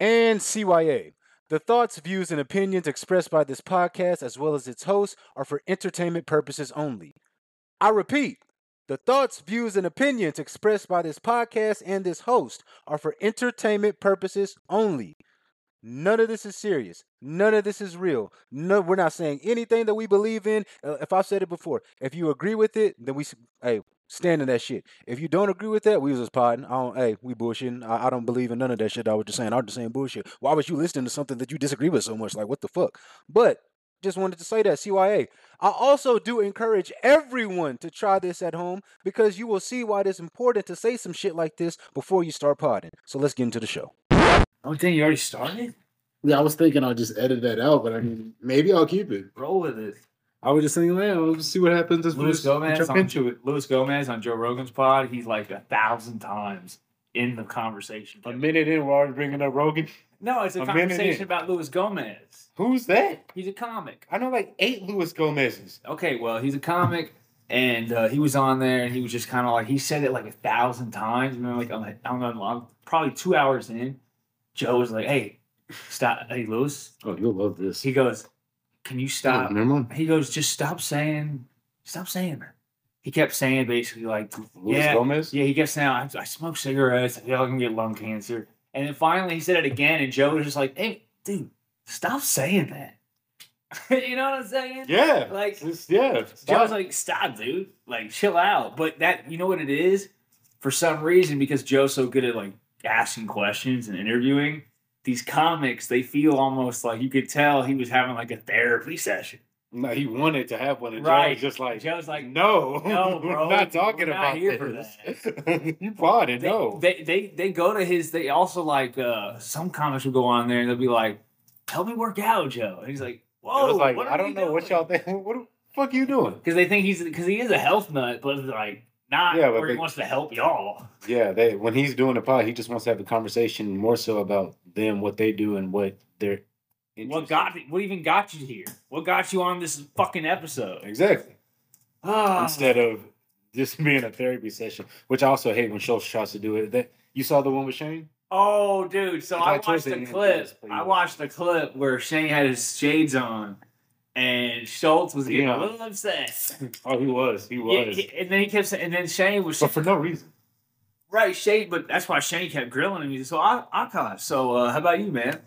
and CYA. The thoughts, views, and opinions expressed by this podcast, as well as its hosts, are for entertainment purposes only. I repeat, the thoughts, views, and opinions expressed by this podcast and this host are for entertainment purposes only. None of this is serious. None of this is real. No, we're not saying anything that we believe in. Uh, if I've said it before, if you agree with it, then we hey stand in that shit. If you don't agree with that, we was just potting. I don't. Hey, we bullshitting. I, I don't believe in none of that shit. I was just saying. I was just saying bullshit. Why was you listening to something that you disagree with so much? Like what the fuck? But just wanted to say that CYA. I also do encourage everyone to try this at home because you will see why it is important to say some shit like this before you start potting. So let's get into the show. Oh, dang, you already started? Yeah, I was thinking I'll just edit that out, but I mean, maybe I'll keep it. Roll with it. I was just thinking, man, we'll just see what happens as we Luis Gomez jump on, into it. Luis Gomez on Joe Rogan's pod, he's like a thousand times in the conversation. A minute in, we're already bringing up Rogan. No, it's a, a conversation about Luis Gomez. Who's that? He's a comic. I know like eight Luis Gomez's. Okay, well, he's a comic, and uh, he was on there, and he was just kind of like he said it like a thousand times. And then like I'm like I don't know, I'm probably two hours in, Joe was like, "Hey, stop, hey, Luis." Oh, you'll love this. He goes, "Can you stop?" Never mind. He goes, "Just stop saying, stop saying that." He kept saying basically like, Luis yeah, Gomez? yeah. He kept saying, I, "I smoke cigarettes. I feel like I'm gonna get lung cancer." And then finally, he said it again, and Joe was just like, "Hey, dude, stop saying that." you know what I'm saying? Yeah. Like It's- yeah. Joe's stop. like, stop, dude. Like, chill out. But that, you know what it is? For some reason, because Joe's so good at like asking questions and interviewing, these comics, they feel almost like you could tell he was having like a therapy session. no, he wanted to have one, and Right. Joe was just like, Joe's like, no, No, we're bro, not talking not about for this. you bought it, they, no. they, they, they go to his, they also like, uh, some comics will go on there and they'll be like, help me work out, Joe. And he's like, whoa. was like, I don't know what y'all think. What the fuck you doing? Because they think he's, because he is a health nut, but like, not Yeah, where he wants to help y'all. Yeah, they when he's doing the pod, he just wants to have a conversation more so about them, what they do, and what they're. What got what even got you here? What got you on this fucking episode? exactly Ah, instead of just being a therapy session, which I also hate when Schultz tries to do it. That you saw the one with Shane? oh, dude. So It's I watched the clip. I watched the clip where Shane had his shades on, and Schultz was getting Yeah. a little upset. Oh, he was. He Yeah, was. he- and then he kept saying, and then Shane was but for no reason. right, Shane. But that's why Shane kept grilling him. He said, "So I, Akash, so uh, how about you, man?"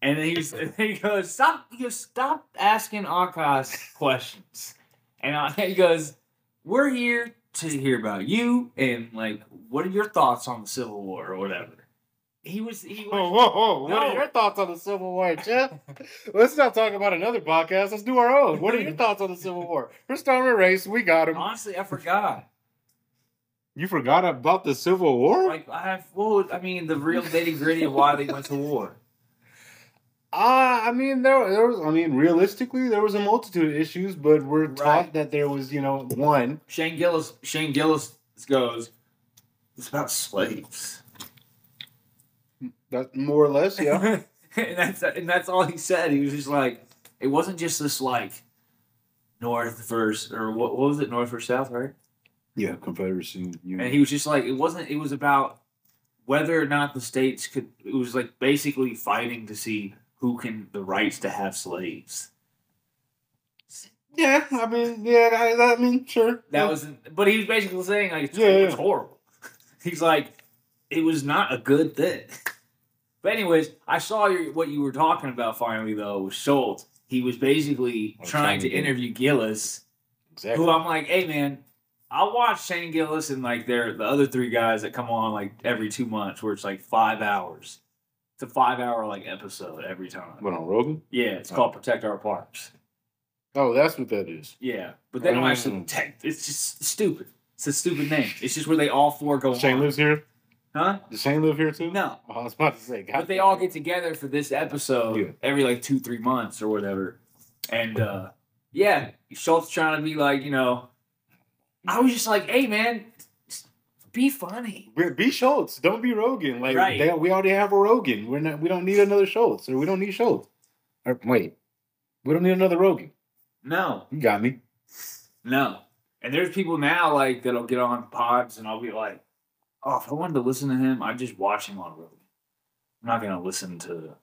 And then he was, and he goes, "Stop, he goes, stop asking Akash questions." And I, he goes, "We're here to hear about you and like, what are your thoughts on the Civil War or whatever." He was, he was, whoa, whoa! What No. are your thoughts on the Civil War, Jeff? Let's not talk about another podcast. Let's do our own. What are your thoughts on the Civil War? We're starting a race. We got him. honestly, I forgot. You forgot about the Civil War? Like, I have, well, I mean, the real nitty gritty of why they went to war. Uh, I mean, there, there was. I mean, realistically, there was a multitude of issues, but we're taught that there was, you know, one. Shane Gillis, Shane Gillis goes, "It's about slaves." That more or less, yeah. and that's and that's all he said. He was just like, it wasn't just this like North versus or what, what was it, North versus South, right? yeah, Confederacy. You, And he was just like, it wasn't. It was about whether or not the states could. It was like basically fighting to see who can the rights to have slaves. yeah, I mean, yeah, I, I mean, sure. That was, but he was basically saying like it's, Yeah, it was yeah. horrible. He's like, it was not a good thing. But anyways, I saw your, what you were talking about finally though with Schultz. He was basically Oh, trying to Gillis. interview Gillis, exactly. who I'm like, hey man, I'll watch Shane Gillis and like they're the other three guys that come on like every two months where it's like five hours. It's a five hour like episode every time. What on Rogan? Yeah, it's called Protect Our Parks. Oh, that's what that is. Yeah, but they don't actually Mm. protect. It's just stupid. It's a stupid name. It's just where they all four go Shane on. lives here. Huh? Does Shane live here too? No. Oh, I was about to say. God But they all get together for this episode Yeah. every like two, three months or whatever. And uh yeah, Schultz trying to be like, you know, I was just like, hey man, be funny. Be- Be Schultz. Don't be Rogan. Like Right. they, we already have a Rogan. We're not. We don't need another Schultz, or we don't need Schultz. Or, wait, we don't need another Rogan. No, You got me. no. And there's people now like that'll get on pods and I'll be like, oh, if I wanted to listen to him, I'd just watch him on Rogan. I'm not gonna listen to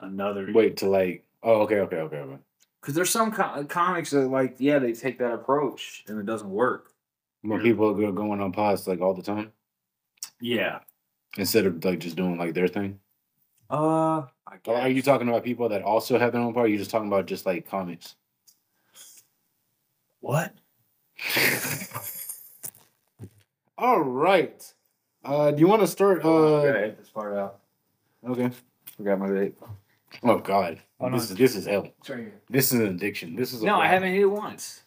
another. Wait to like. Oh, okay, okay, okay, okay. because there's some co- comics that like, yeah, they take that approach and it doesn't work. When people are going on pods like all the time Yeah. instead of like just doing like their thing. Uh, are you talking about people that also have their own pod? Or are you just talking about just like comics? what? All right. Uh, do you want to start? Uh, okay, this part out. okay. Forgot my vape. Oh God, Oh, no. this is this is hell. It's right here. This is an addiction. This is a No, I problem. haven't hit it once.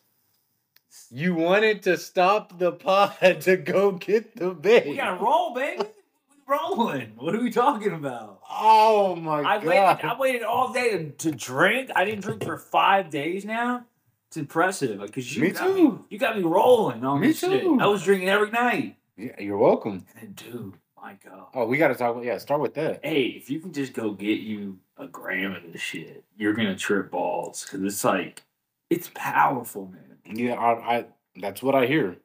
You wanted to stop the pod to go get the bait. We gotta roll, baby. We rolling. What are we talking about? Oh my I God. waited. I waited all day to, to drink. I didn't drink for five days now. It's impressive because you Me got too. Me, you got me rolling on Me this shit. too. I was drinking every night. Yeah, you're welcome. And dude, my God. Oh, we got to talk about yeah. Start with that. Hey, if you can just go get you a gram of this shit, you're gonna trip balls because it's like it's powerful, man. Yeah, I, I that's what I hear.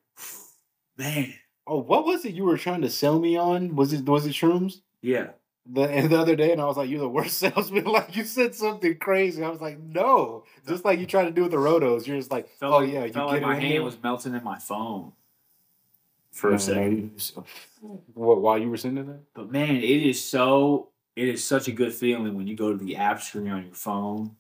Man, Oh, what was it you were trying to sell me on? Was it was it shrooms? yeah. The and the other day, and I was like, "You're the worst salesman." Like you said something crazy. I was like, "No," just like you try to do with the rotos. You're just like, Felt "Oh like, yeah, you felt get like my hand was melting in my phone for a second. what, while you were sending that? But man, it is so it is such a good feeling when you go to the app screen on your phone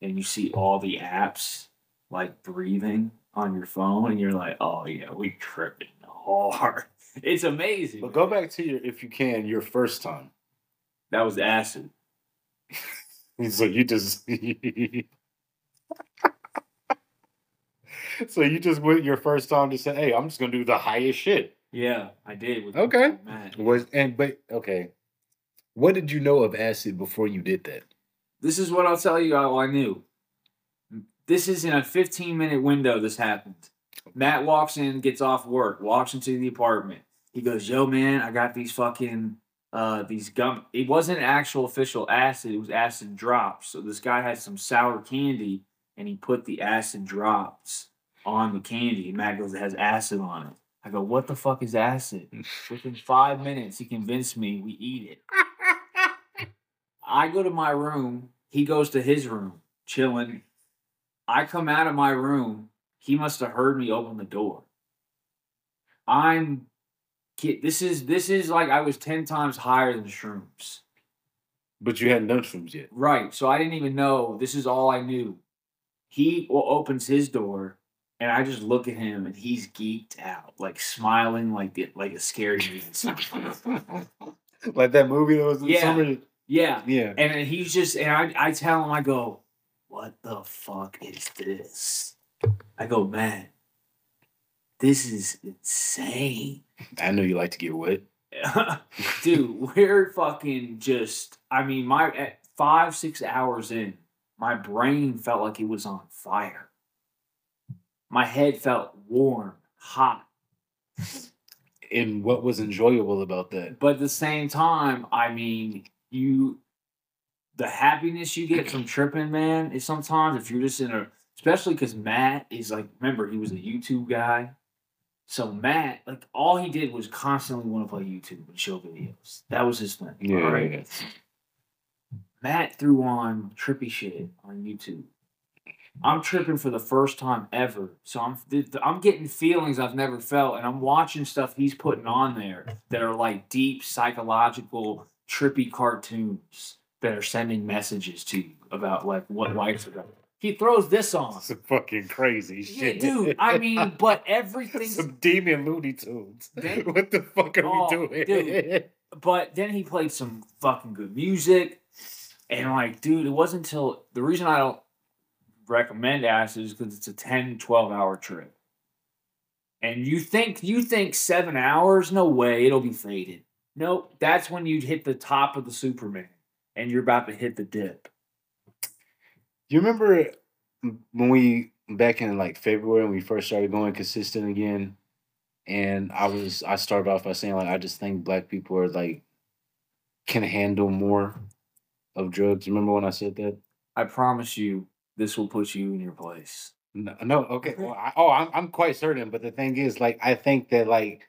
and you see all the apps like breathing on your phone and you're like, oh yeah, we tripping hard. It's amazing. But go back to your, if you can, your first time. That was acid. So you just, so you just went your first time to say, "Hey, I'm just gonna do the highest shit." Yeah, I did. With Okay. Matt. Was and but okay, what did you know of acid before you did that? This is what I'll tell you all I knew. This is in a 15 minute window this happened. Matt walks in, gets off work, walks into the apartment. He goes, Yo, man, I got these fucking uh these gum. It wasn't actual official acid, it was acid drops. So this guy had some sour candy and he put the acid drops on the candy. Matt goes, It has acid on it. I go, What the fuck is acid? Within five minutes, he convinced me we eat it. I go to my room. He goes to his room, chilling. I come out of my room. He must have heard me open the door. I'm kid. This is this is like I was ten times higher than shrooms. But you hadn't done shrooms yet. Right. So I didn't even know. This is all I knew. He opens his door, and I just look at him, and he's geeked out, like smiling, like the, like a scary movie. like that movie that was in Yeah. summer. yeah. Yeah. And then he's just, and I, I tell him, I go, what the fuck is this? I go, man, this is insane. I know you like to get wet. Dude, we're fucking just, I mean, my, at five, six hours in, my brain felt like it was on fire. My head felt warm, hot. And what was enjoyable about that? But at the same time, I mean, you the happiness you get from tripping, man, is sometimes if you're just in a especially because Matt is like remember he was a YouTube guy. So Matt, like all he did was constantly want to play YouTube and show videos. That was his thing. Yeah, right? yeah. Matt threw on trippy shit on YouTube. I'm tripping for the first time ever, so I'm I'm getting feelings I've never felt, and I'm watching stuff he's putting on there that are like deep psychological trippy cartoons that are sending messages to you about like what life's about. He throws this on, It's fucking crazy yeah, shit. dude. I mean, but everything. Some demon Looney Tunes. They- what the fuck are Oh, we doing? dude. but then he played some fucking good music and like dude it wasn't until the reason i don't recommend acid is because it's a 10 12 hour trip. And you think you think seven hours? No way it'll be faded. Nope that's when you hit the top of the superman and you're about to hit the dip. Do You remember when we back in like February when we first started going consistent again, and I was I started off by saying like I just think black people are like can handle more of drugs. Remember when I said that? i promise you this will put you in your place No, no okay. Well, I, oh, I'm I'm quite certain. But the thing is, like, I think that like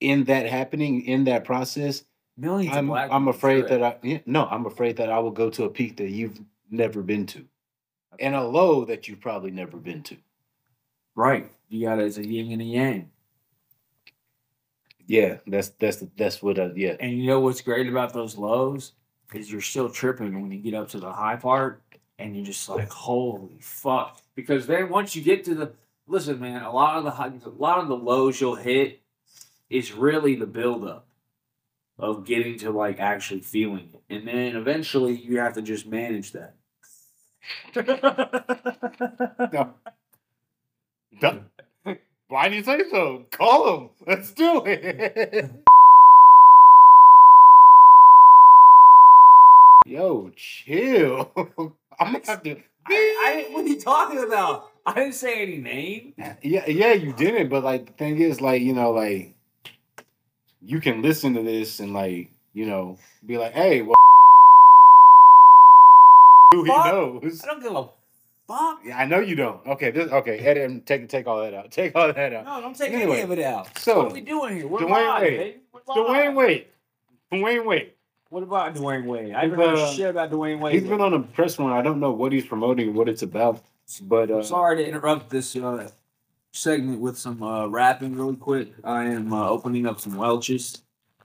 in that happening in that process, Millions of I'm black. I'm afraid that I yeah, no, I'm afraid that I will go to a peak that you've never been to. And a low that you've probably never been to. right. You got it as a yin and a yang. Yeah, that's that's that's what I, yeah. And you know what's great about those lows is you're still tripping when you get up to the high part, and you're just like, holy fuck! Because then once you get to the listen, man, a lot of the a lot of the lows you'll hit is really the buildup of getting to like actually feeling it, and then eventually you have to just manage that. Why do you say so? Call him. Let's do it. Yo, chill. I'm gonna have to. I, I, what are you talking about? I didn't say any name. Yeah, yeah, you didn't. But like, the thing is, like, you know, like, you can listen to this and like, you know, be like, hey, well, who he knows. I don't give a fuck. Yeah, I know you don't. Okay, this, okay, edit and take take all that out. Take all that out. No, don't take Anyway, any of it out. so, what are we doing here? We're Dwayne live, Wade. Dwayne. Wade. Dwyane Wade. What about Dwyane Wade? I haven't heard uh, shit about Dwyane Wade. He's been on a press one. I don't know what he's promoting, what it's about, but uh, I'm sorry to interrupt this uh, segment with some uh, rapping really quick. I am uh, opening up some Welch's.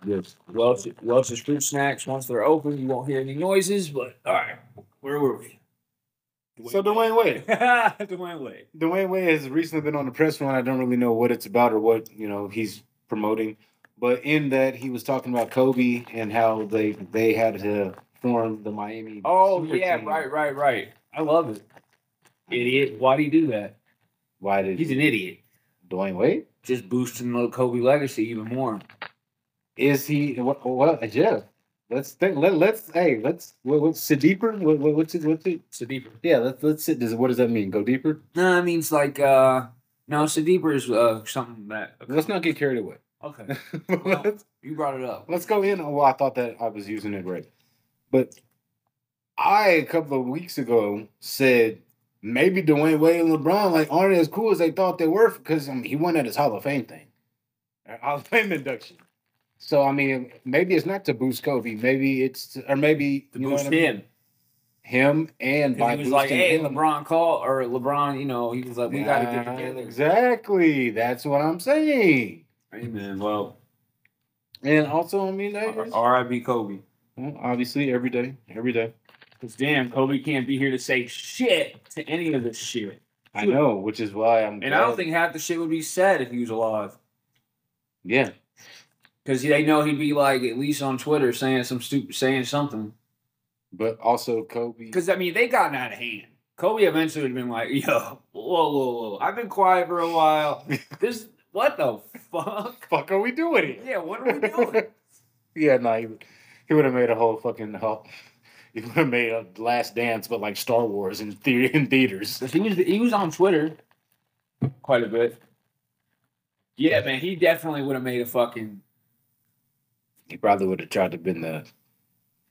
Yes. Welch, Welch's fruit snacks. Once they're open, you won't hear any noises, but all right. Where were we? so Dwyane Wade. Dwyane Wade. Dwyane Wade has recently been on the press one. I don't really know what it's about or what you know he's promoting, but in that he was talking about Kobe and how they they had to form the Miami. Oh, super yeah, team. right, right, right. I love it. Idiot. Why'd he do that? Why did he? He's an idiot. Dwyane Wade? Just boosting the Kobe legacy even more. Is he? What? What? Yeah. Let's think. Let, let's. Hey, let's. What, what's sit deeper? What, what, what's it? What's it? Sadipa. Yeah. Let's let's sit. Does what does that mean? Go deeper. No, it means like uh no, deeper is uh something that Let's not get carried away. Okay. Well, you brought it up. let's go in. Well, I thought that I was using it right, but I a couple of weeks ago said maybe Dwyane Wade and LeBron like aren't as cool as they thought they were because I mean, he won at his Hall of Fame thing, uh, Hall of Fame induction. So I mean, maybe it's not to boost Kobe. Maybe it's to, or maybe To boost I mean? him. him, and by He was like, hey, him- LeBron call or LeBron, you know, he was like, we gotta get together. Exactly. That's what I'm saying. Hey man, well, And also, I mean, that is- R.I.B. Kobe. well, obviously every day, every day. Cause damn, Kobe can't be here to say shit to any of this shit. I know, which is why I'm. And I don't think half the shit would be said if he was alive. Yeah, Cause they know he'd be like at least on Twitter saying some stupid, saying something. but also Kobe. Because I mean, they gotten out of hand. Kobe eventually would have been like, "Yo, whoa, whoa, whoa! I've been quiet for a while. This, what the fuck? fuck are we doing here? Yeah, what are we doing?" yeah, no, he, he would have made a whole fucking whole. He would have made a Last Dance, but like Star Wars in the in theaters. he was he was on Twitter quite a bit. Yeah, man, he definitely would have made a fucking. He probably would have tried to been the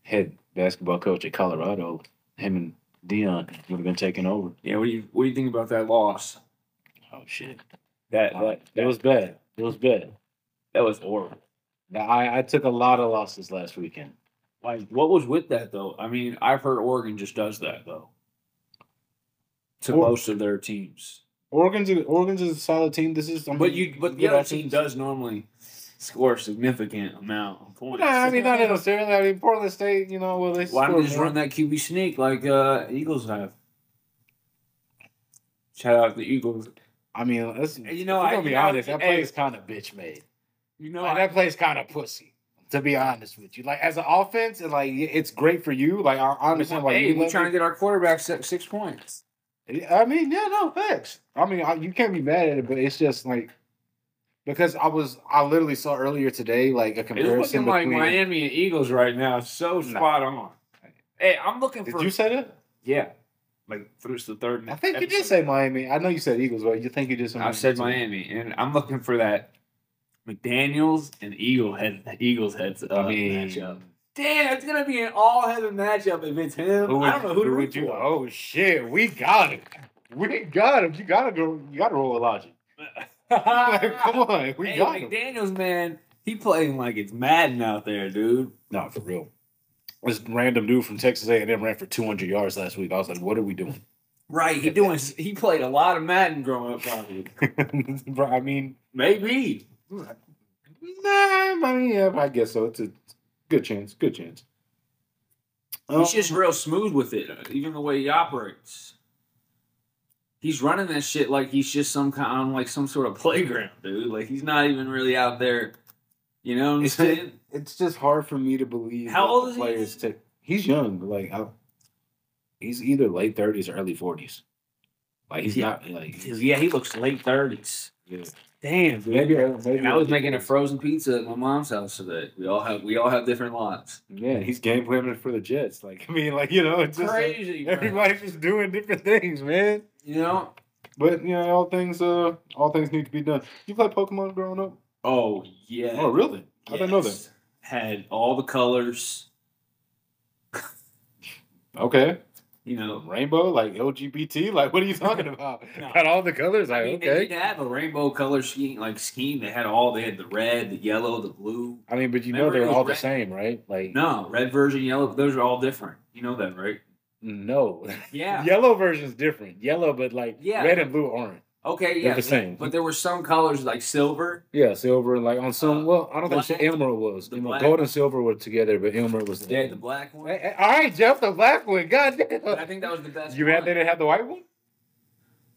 head basketball coach at Colorado. Him and Deion would have been taking over. Yeah, what do you what do you think about that loss? Oh shit! That that It was bad. It was bad. that was horrible. I, I took a lot of losses last weekend. Like, what was with that though? I mean, I've heard Oregon just does that though. To Or- most of their teams. Oregon's a, Oregon's a solid team. This is, But you, but the other team does normally score a significant amount of points. Nah, I mean, not necessarily. I mean, Portland State, you know, well, they Why don't they just more. run that QB sneak like uh, Eagles have? Shout out to the Eagles. I mean, let's, You know, we're I- gonna be know, honest. That is kind of bitch made. You know, Like, that play is kind of pussy. To be honest with you, like as an offense, and like it's great for you. Like I understand why hey, we're trying to get our quarterback six, six points. I mean, yeah, no facts. I mean, I, you can't be mad at it, but it's just like because I was I literally saw earlier today like a It's comparison looking like between. Miami and Eagles right now. So Nah. spot on. Hey, I'm looking Did for. you say that? Yeah, like through the third. I think you did say Miami. I know you said Eagles, but you think you did say I said Miami, and I'm looking for that McDaniel's and Eagle head Eagles heads uh, I mean, matchup. Damn, it's gonna be an all heaven matchup if it's him. Who I don't know who to root for. Oh shit, we got it. We got him. You gotta go. You gotta roll with logic. Like, come on, we hey, got him. McDaniel's man, He playing like it's Madden out there, dude. No, for real. This random dude from Texas A&M ran for 200 yards last week. I was like, what are we doing? Right. He doing. He played a lot of Madden growing up, probably. Bro, I mean, Maybe. nah, I mean, yeah, I guess so. It's a good chance. Good chance. He's Um, just real smooth with it, even the way he operates. He's running that shit like he's just some kind on like some sort of playground, dude. Like he's not even really out there. You know what I'm saying? It's just hard for me to believe. How old is he players take- He's young. Like I, he's either late thirties or early forties. Like he's Yeah. not like Yeah, he looks late thirties. yeah. Damn, dude. maybe maybe And I was making a frozen pizza at my mom's house today. We all have we all have different lives. Yeah, he's game planning for the Jets. Like I mean, like you know, it's just Crazy, bro. everybody's just doing different things, man. You know? But you know, all things uh, all things need to be done. You played Pokemon growing up? Oh yeah. Oh, really? I didn't know that. Had all the colors. Okay, You know, rainbow, like LGBT, like what are you talking about? No. Got all the colors, I like mean, they okay. didn't have a rainbow color scheme like scheme. They had all. They had the red, the yellow, the blue. I mean, but you know Remember it they're all the same, right? Like No, red version, yellow. Those are all different. You know that, right? no, Yeah. yellow version's different. Yellow, but like Yeah. red and blue aren't. Okay, They're yeah. the same. But there were some colors like silver. Yeah, silver and like on some. Uh, well, I don't think emerald was. You know, black. gold and silver were together, but emerald was. They had the black one. Hey, hey, all right, Jeff, the black one. God But I think that was the best. You one. had they didn't have the white one.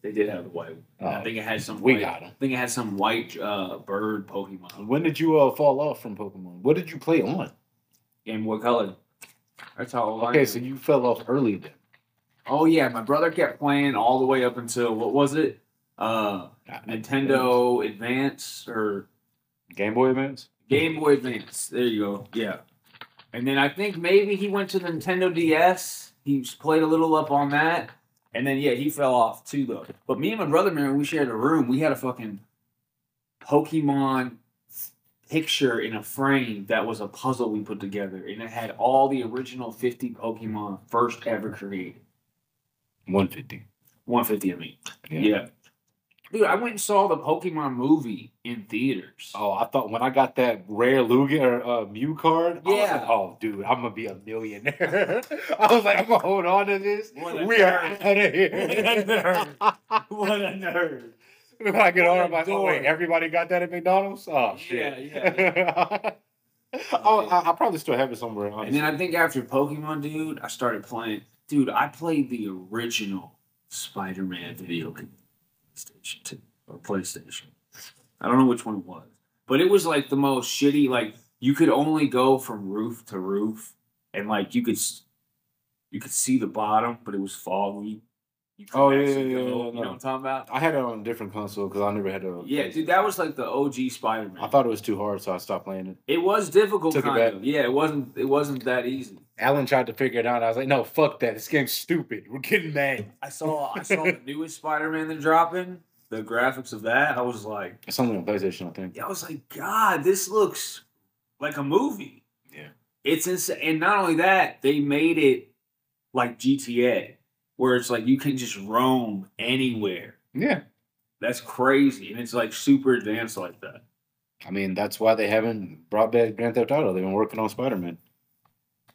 They did have the white one. I Oh, think it had some. we white, got 'em. I think it had some white uh, bird Pokemon. When did you uh, fall off from Pokemon? What did you play on? Game Boy Color. That's how old Okay, am. so you fell off early then. Oh yeah, my brother kept playing all the way up until what was it? Uh, Nintendo Advance or Game Boy Advance. Game Boy Advance. There you go. Yeah. And then I think maybe he went to the Nintendo DS. He played a little up on that. And then yeah, he fell off too though. But me and my brother, man, we shared a room. We had a fucking Pokemon picture in a frame that was a puzzle we put together, and it had all the original 50 Pokemon first ever created. One fifty. 150 of me. Yeah. Yeah. Dude, I went and saw the Pokemon movie in theaters. Oh, I thought when I got that rare Lugia or uh, Mew card, I was Yeah. like, oh, dude, I'm gonna be a millionaire. I was like, I'm gonna hold on to this. What a We are nerd. out of here. what a nerd. When I get What home, a I'm like, oh, wait, everybody got that at McDonald's? Oh, shit. Yeah, oh, I, I probably still have it somewhere. And then I think after Pokemon, dude, I started playing. Dude, I played the original Spider-Man video game, PlayStation 2 or PlayStation. I don't know which one it was, but it was like the most shitty. Like you could only go from roof to roof, and like you could, you could see the bottom, but it was foggy. You Oh, yeah, yeah, yeah, yeah, You know no. what I'm talking about? I had it on a different console because I never had a. Yeah, dude, that was like the OG Spider-Man. I thought it was too hard, so I stopped playing it. it was difficult, Took it kind back. of. Yeah, it wasn't. It wasn't that easy. Alan tried to figure it out. I was like, no, fuck that. This game's stupid. We're getting mad. I saw I saw the newest Spider-Man that dropping. The graphics of that, I was like, It's only on PlayStation, I think. I was like, God, this looks like a movie. Yeah. It's insane, and not only that, they made it like GTA, where it's like you can just roam anywhere. Yeah. That's crazy, and it's like super advanced like that. I mean, that's why they haven't brought back Grand Theft Auto. They've been working on Spider Man.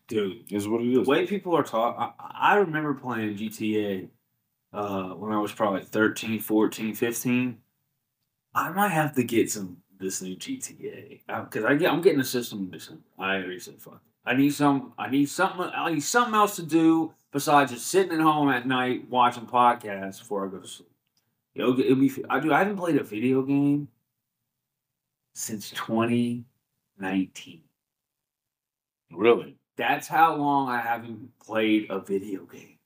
Dude, Is what it is. the way people are talking, I, remember playing GTA uh, when I was probably 13, 14, 15. I might have to get some this new GTA because I get I'm getting a system December. I said fuck. I need some. I need something. I need something else to do besides just sitting at home at night watching podcasts before I go to sleep. It'll, it'll be. I do. I haven't played a video game since 2019. Really? That's how long I haven't played a video game.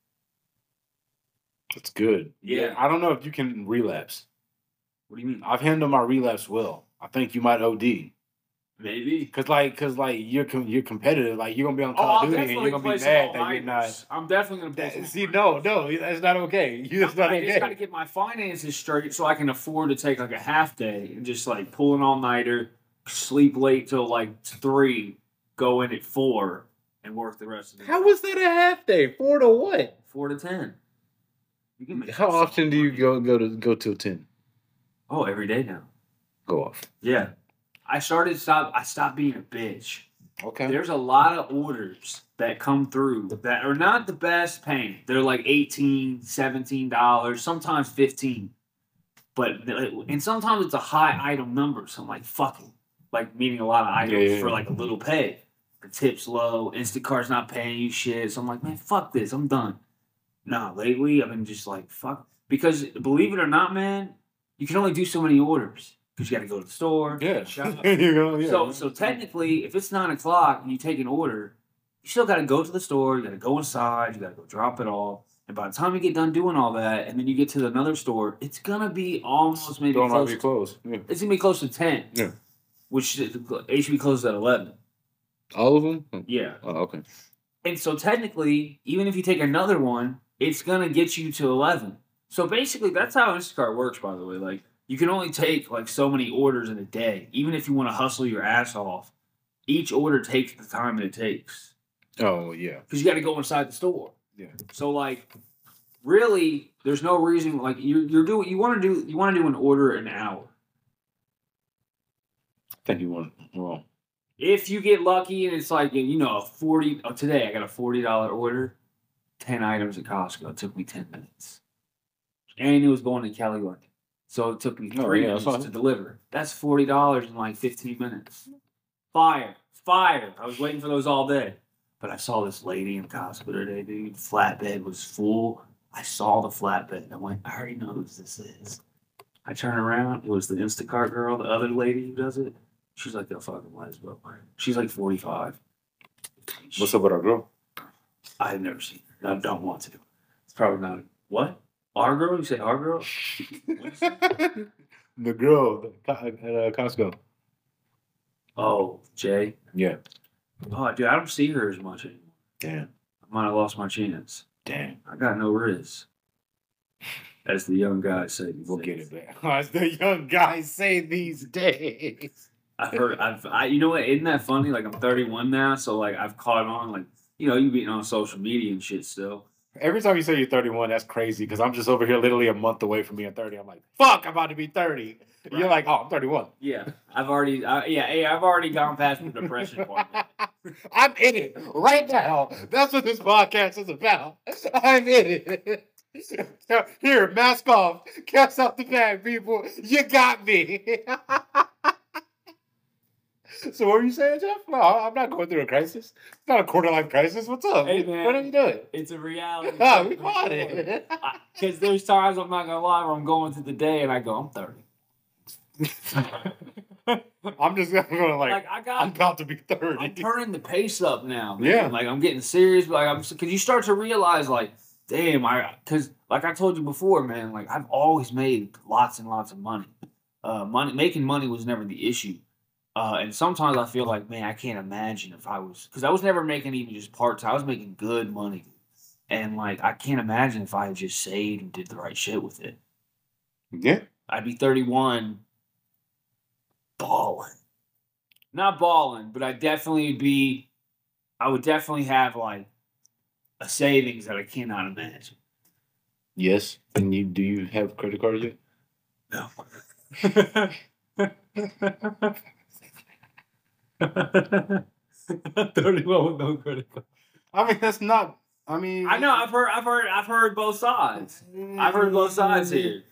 That's good. Yeah. I don't know if you can relapse. What do you mean? I've handled my relapse well. I think you might OD. Maybe. Cause like, cause like you're com- you're competitive. Like you're gonna be on Oh, Call I'll of Duty and you're gonna be mad that you're not. I'm definitely gonna play. That, see, no, no, that's not okay. You that's not I just got to get my finances straight so I can afford to take like a half day and just like pull an all nighter, sleep late till like three, go in at four, and work the rest of the How was that a half day? Four to what? four to ten. You can make How often do you go go to go till ten? Oh, every day now. Go off. Yeah, I started stop. I stopped being a bitch. Okay. There's a lot of orders that come through that are not the best paying. They're like 18 $17, sometimes 15 But and sometimes it's a high item number. So I'm like, fuck it. Like meaning a lot of items Yeah, yeah, for like a little pay. The tip's low, Instacart's not paying you shit. So I'm like, man, fuck this. I'm done. Nah, lately I've been just like, fuck. Because believe it or not, man, you can only do so many orders. Because you gotta go to the store. Yeah. shop. you know, yeah. So so technically, if it's nine o'clock and you take an order, you still got to go to the store. You got to go inside. You got to go drop it all. And by the time you get done doing all that, and then you get to another store, it's gonna be almost maybe Don't close. be closed. Yeah. It's gonna be close to ten. Yeah. Which it should be closed at eleven. All of them? Oh, yeah. Oh, okay. And so technically, even if you take another one, it's gonna get you to eleven. So basically, that's how Instacart works. By the way, like you can only take like so many orders in a day. Even if you want to hustle your ass off, each order takes the time that it takes Oh, yeah. because you got to go inside the store. Yeah. So like, really, there's no reason like you're you're doing you want to do you want to do an order an hour. I think you want, well, If you get lucky and it's like you know a forty oh, today I got a forty dollar order, ten items at Costco. It took me ten minutes, and it was going to Cali London, so it took me Oh, three yeah, minutes to deliver. That's forty dollars in like fifteen minutes. Fire, fire! I was waiting for those all day, but I saw this lady in Costco today, dude. Flatbed was full. I saw the flatbed. And I went, I already know who this is. I turn around. It was the Instacart girl, the other lady who does it. She's like a fucking lesbo. She's like 45. what's up with our girl? I've never seen her. I don't want to. It's probably not. What? Our girl? You say our girl? the girl at uh, Costco. Oh, Jay. Yeah. Oh, dude, I don't see her as much anymore. Damn. I might have lost my chance. Damn. I got no rizz. As the young guys say. We'll days. get it back. As the young guys say these days. I've heard. I've. I, you know what? Isn't that funny? Like I'm 31 now, so like I've caught on. Like you know, you being on social media and shit still. Every time you say you're 31, that's crazy because I'm just over here literally a month away from being 30. I'm like, fuck, I'm about to be 30. You're like, oh, I'm 31. Yeah, I've already. I, yeah, hey, I've already gone past the depression part. I'm in it right now. That's what this podcast is about. I'm in it. Here, mask off. Cast out the bag, people. You got me. so what were you saying, Jeff? No, I'm not going through a crisis. It's not a quarter life crisis. What's up? Hey, man. What are you doing? It's a reality. Oh, we caught it. Because there's times I'm not gonna lie where I'm going through the day and I go, I'm 30. I'm just gonna like, like I got I'm about to be 30. I'm turning the pace up now. Man. Yeah. Like I'm getting serious, but like I'm because you start to realize like, damn, I because like I told you before, man, like I've always made lots and lots of money. Uh, money making money was never the issue. Uh, and sometimes I feel like, man, I can't imagine if I was because I was never making even just part time. I was making good money, and like I can't imagine if I had just saved and did the right shit with it. yeah. I'd be 31 balling. Not balling, but I'd definitely be I would definitely have like a savings that I cannot imagine. Yes. And you do you have credit cards yet? No. 31 with no credit. I mean, that's not. I mean, I know, I've heard I've heard I've heard both sides. I've heard both sides here.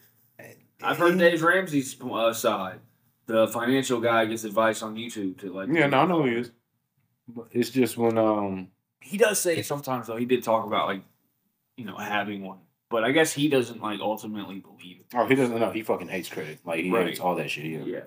I've heard Dave Ramsey's uh, side. The financial guy gets advice on YouTube to like Yeah, no, I know he is. But It's just when um he does say it sometimes though. He did talk about like, you know, having one, but I guess he doesn't like ultimately believe it. oh he doesn't know he fucking hates credit like he Right. hates all that shit. Yeah. Yeah,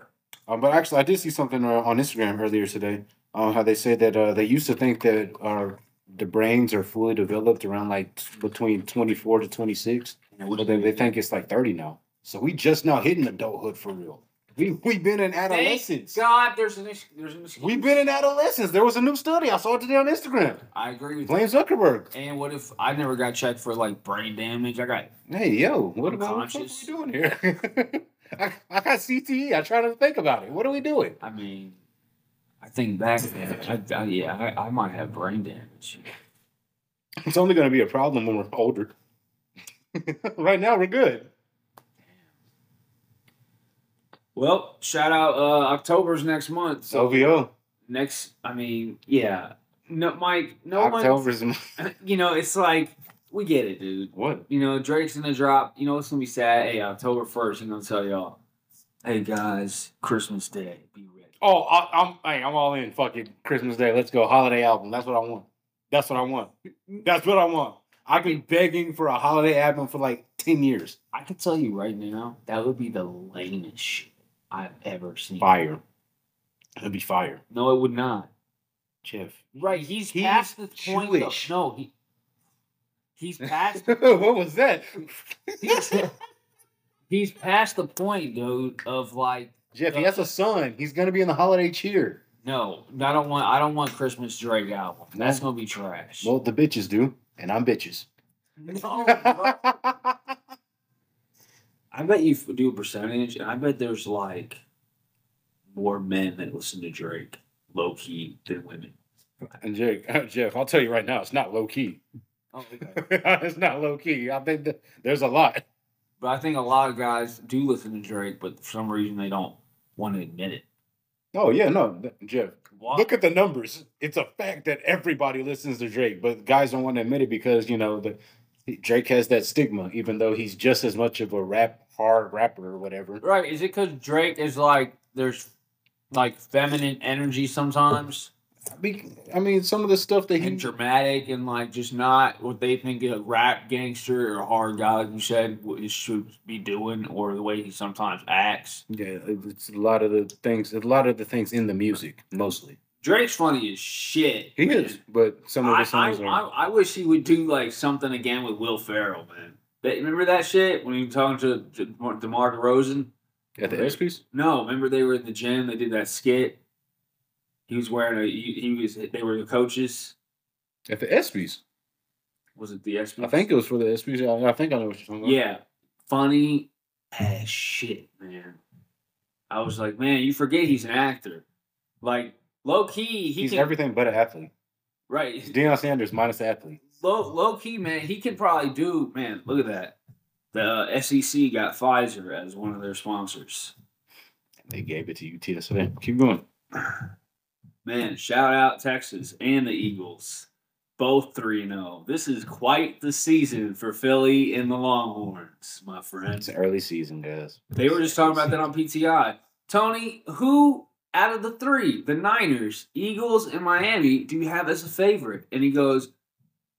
Um, but actually, I did see something uh, on Instagram earlier today. Um, how they said that uh, they used to think that our the brains are fully developed around like t- between twenty four to twenty six, but then they think it's like thirty now. So we just now hitting adulthood for real. We we been in adolescence. God, there's an issue. There's an issue. We've been in adolescence. There was a new study I saw it today on Instagram. I agree with Blame you. Zuckerberg. And what if I never got checked for like brain damage? I got Hey, yo, what about what Unconscious. we doing here? I, I got CTE. I try to think about it. What are we doing? I mean, I think back, I, I, yeah, I, I might have brain damage. It's only going to be a problem when we're older. right now, we're good. Well, shout out uh October's next month. So OVO. next I mean, yeah. No Mike, no one October's you know, it's like we get it, dude. what? You know, Drake's gonna drop. You know, it's gonna be sad. Hey, October first, he's gonna tell y'all, "Hey guys, Christmas Day, be ready." Oh, I, I'm hey, I'm all in. Fucking Christmas Day. Let's go. Holiday album. That's what I want. That's what I want. That's what I want. I've been begging for a holiday album for like ten years. I can tell you right now, that would be the lamest shit I've ever seen. Fire. It'd be fire. No, it would not. Jeff. Right, he's, He's past the point. Though. No, he he's past. what was that? he's, he's past the point, dude, of like. Jeff, he has a son. He's gonna be in the holiday cheer. No, I don't want. I don't want Christmas Drake album. That's gonna be trash. Well, the bitches do, and I'm bitches. no. I bet you do a percentage, and I bet there's like more men that listen to Drake low key than women. and Jeff, Jeff, I'll tell you right now, it's not low key. Oh, okay. it's not low key. I think there's a lot. but I think a lot of guys do listen to Drake, but for some reason they don't want to admit it. Oh yeah, no, Jeff. Why? Look at the numbers. It's a fact that everybody listens to Drake, but guys don't want to admit it because you know the Drake has that stigma, even though he's just as much of a rap hard rapper or whatever. right? Is it because Drake is like there's like feminine energy sometimes I mean, some of the stuff that he and dramatic and like just not what they think a rap gangster or a hard guy, like you said, what he should be doing, or the way he sometimes acts. yeah, it's a lot of the things, a lot of the things in the music, mostly. Drake's funny as shit. He man. is, but some of I, the songs I, are. I, I wish he would do like something again with Will Ferrell, man. That, remember that shit when he was talking to, to DeMar DeRozan? At the ESPYS? No, remember they were in the gym. They did that skit. He was wearing a. He, he was. They were the coaches. At the ESPYS. Was it the ESPYs? I think it was for the ESPYs. I, I think I know what you're talking about. Yeah, funny as shit, man. I was like, man, you forget he's an actor. Like low key, he He's can. everything but an athlete. right. Deion Sanders minus the athlete. low low key, man, he can probably do. Man, look at that. The uh, SEC got Pfizer as one of their sponsors. They gave it to you, TSA. Keep going. Man, shout out Texas and the Eagles, both three and zero. This is quite the season for Philly and the Longhorns, my friend. It's an early season, guys. They were just talking about that on PTI. Tony, who out of the three, the Niners, Eagles, and Miami, do you have as a favorite? And he goes,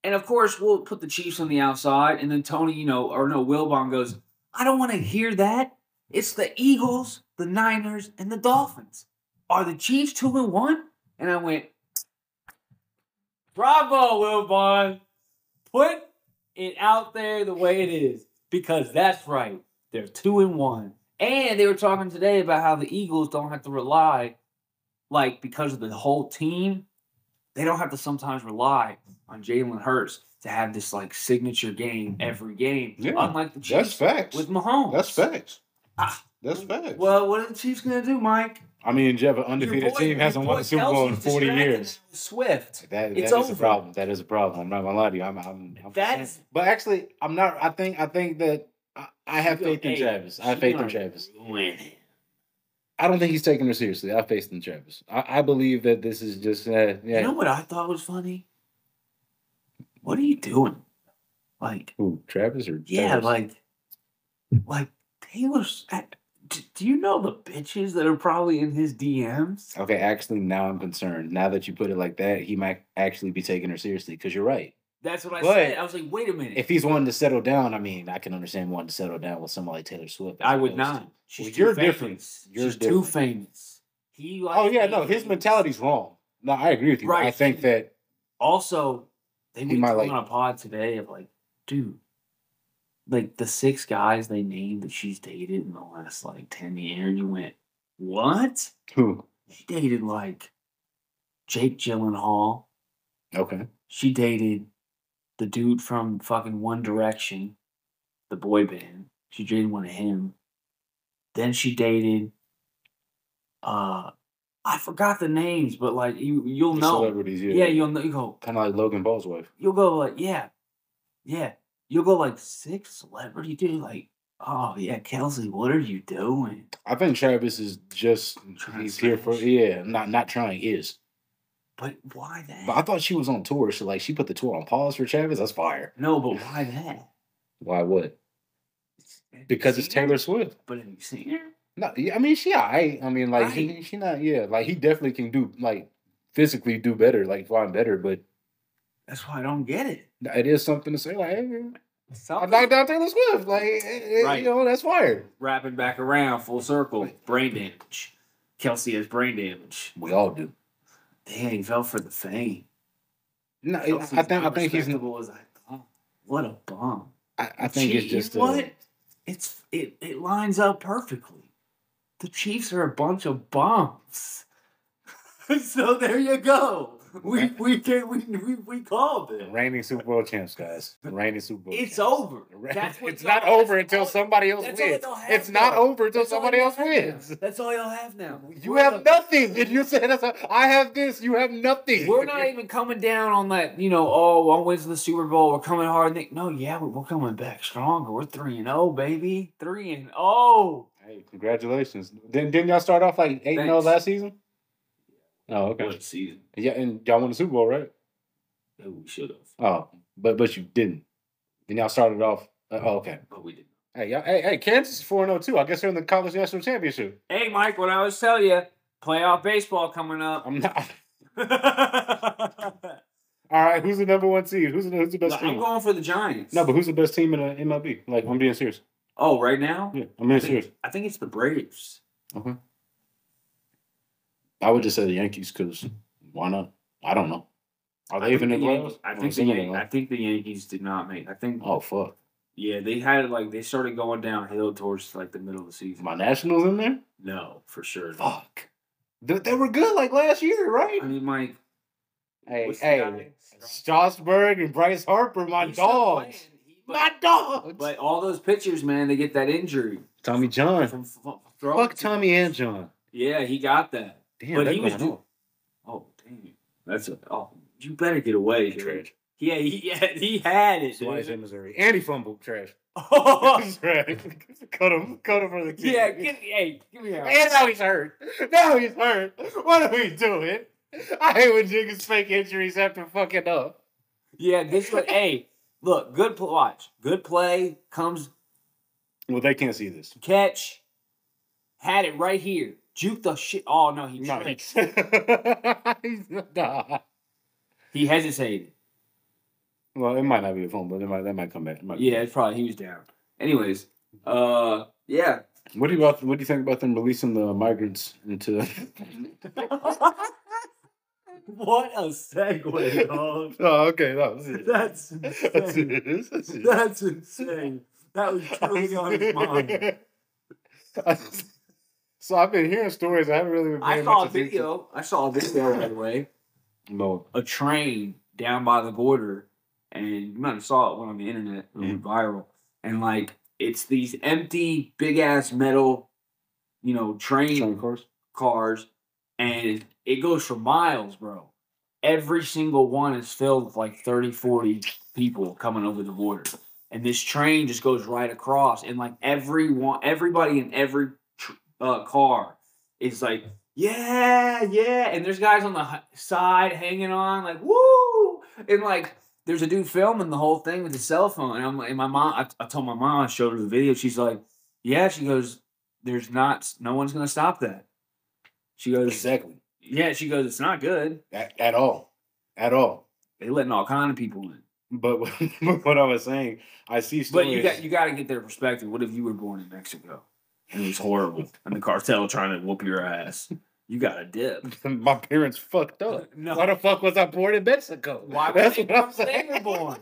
and of course, we'll put the Chiefs on the outside. And then Tony, you know, or no, Wilbon goes, I don't want to hear that. It's the Eagles, the Niners, and the Dolphins. Are the Chiefs two and one? And I went, Bravo, Wilbon. Put it out there the way it is. Because that's right. They're two and one. And they were talking today about how the Eagles don't have to rely, like, because of the whole team, they don't have to sometimes rely on Jalen Hurts to have this like signature game every game. Yeah, unlike the That's Chiefs facts. with Mahomes. That's facts. Ah. That's facts. Well, what are the Chiefs gonna do, Mike? I mean, Jeff, an undefeated boy- team hasn't won a Super Bowl in 40 years. Swift. That, It's that is a problem. That is a problem. I'm not gonna lie to you. I'm, I'm, I'm That's- but actually, I'm not. I think, I think that I, I have faith in Travis. I have faith in Travis. gonna win it. I don't think he's taking her seriously. I have faith in Travis. I, I believe that this is just, uh, yeah. You know what I thought was funny? What are you doing? Like, Who, Travis or yeah, Travis? like, like Taylor's. d- Do you know the bitches that are probably in his DMs? Okay, actually, now I'm concerned. Now that you put it like that, he might actually be taking her seriously. Because you're right. That's what I But said. I was like, wait a minute. If he's wanting to settle down, I mean, I can understand wanting to settle down with somebody like Taylor Swift. I would not. to- She's Well, too you're famous. different. You're She's too famous. He oh, likes Oh yeah, no, his mentality's wrong. No, I agree with you. Right. I think that Also, they He were like- on a pod today of like, dude, like the six guys they named that she's dated in the last like ten years. You went, what? who? She dated like Jake Gyllenhaal. Okay. She dated the dude from fucking One Direction, the boy band. She dated one of him. Then she dated uh I forgot the names, but like you you'll The know. celebrities, yeah. Yeah, you'll know you go, kind of like Logan Paul's wife. you'll go like, yeah. Yeah. You'll go like six celebrity dude, like Oh yeah, Kelce, what are you doing? I think Travis is just he's here for yeah, not not trying is. But why that? But I thought she was on tour, so like she put the tour on pause for Travis. That's fire. no, but why that? Why what? Because it's seen her? Taylor Swift. But have you seen her? No, yeah, I mean she alright. I mean like Right. he, she not yeah, like he definitely can do like physically do better, like flying better, but That's why I don't get it. it is something to say like hey, I knocked down Taylor Swift. Like eh, Right. you know, that's fire. Wrapping back around, full circle. Brain damage. Kelce has brain damage. We all do. Dang, he fell for the fame. No, I think I think he's as I thought. What a bum. I, I think it's just uh, what? It's it it lines up perfectly. The Chiefs are a bunch of bums. so there you go. We we can we we, we called it. reigning Super Bowl champs, guys. Reigning Super Bowl. It's champs. over. That's what it's not over until all- somebody else wins. It's not over until That's somebody else wins. now. That's all y'all have now. You We're have not- nothing. If you say that's I have this, you have nothing. We're not even coming down on that, you know, oh, one wins the Super Bowl. We're coming hard. No, yeah, we're, coming back stronger. We're 3 and 0, baby. 3 and oh. Hey, congratulations. Didn't, didn't y'all start off like 8 0 Thanks. last season? Oh, okay. What season? Yeah, and y'all won the Super Bowl, right? Yeah, we should have, Oh, but but you didn't. Then y'all started off. Uh, oh, okay. but we didn't. Hey, y'all, hey, hey, Kansas is 4 0 too. I guess they're in the college national championship. Hey, Mike, what I was tell you, playoff baseball coming up. I'm not. All right, who's the number one seed? Who's the, who's the best team? I'm going for the Giants. No, but who's the best team in the MLB? Like, I'm being serious. oh, right now? Yeah, I'm I being think, serious. I think it's the Braves. Okay. I would just say the Yankees because why not? I don't know. Are they think even in the the Yankees, playoffs? I think the Yan- I think the Yankees did not make. I think Oh fuck! yeah, they had it like they started going downhill towards like the middle of the season. My Nationals in there? No, for sure. Fuck. They, they were good like last year, right? I mean, Mike. Hey, hey. Strasburg and Bryce Harper, my He's dogs, but- my dogs. But all those pitchers, man, they get that injury Tommy John, from f- throwing. fuck Tommy and John. Yeah, he got that. Damn, But he was going do- off. Oh, damn. That's a. Oh, you better get away. dude. Trash. Yeah, he, yeah, he had it. That's why he's dude. in Missouri. And he fumbled. Trash. Oh, Trash. cut him. Cut him for the kid. yeah, give, hey, give me a. And now he's hurt. Now he's hurt. What are we doing? I hate when niggas fake injuries after fucking up. Yeah, this one. hey, look, good pl- watch. Good play comes Well, they can't see this. catch. Had it right here. Juke the shit. Oh no, he No, tripped. he's not. He hesitated. Well, it might not be a phone, but it might that might come back. It might- Yeah, it's probably he was down. Anyways, uh, yeah. What do you about? What do you think about them releasing the migrants into? what a segue, dog. oh, okay. That was it. That's That's it. That's it. That's insane. That was truly on his mind. So I've been hearing stories. I haven't really been. I paying saw a much attention. video. I saw a video, by the way. No. A train down by the border, and you might have saw it went on the internet. It went mm-hmm. viral. And like, it's these empty, big ass metal, you know, train Train course. cars, and it goes for miles, bro. Every single one is filled with like 30, 40 people coming over the border. And this train just goes right across, and like everyone, everybody in every tr- uh, car is like, yeah, yeah. And there's guys on the side hanging on, like, woo! And like, there's a dude filming the whole thing with his cell phone. And I'm like, and my mom, I, I told my mom, I showed her the video. She's like, yeah. She goes, there's not, no one's gonna stop that. She goes, Exactly. yeah. She goes, it's not good. At, at all. At all. They letting all kind of people in. But what- what I was saying, I see But you got you got to get their perspective. What if you were born in Mexico it was horrible, and the cartel trying to whoop your ass? You got a dip. my parents fucked up. No. Why the fuck was I born in Mexico? Why That's would they, what I'm they saying. were born?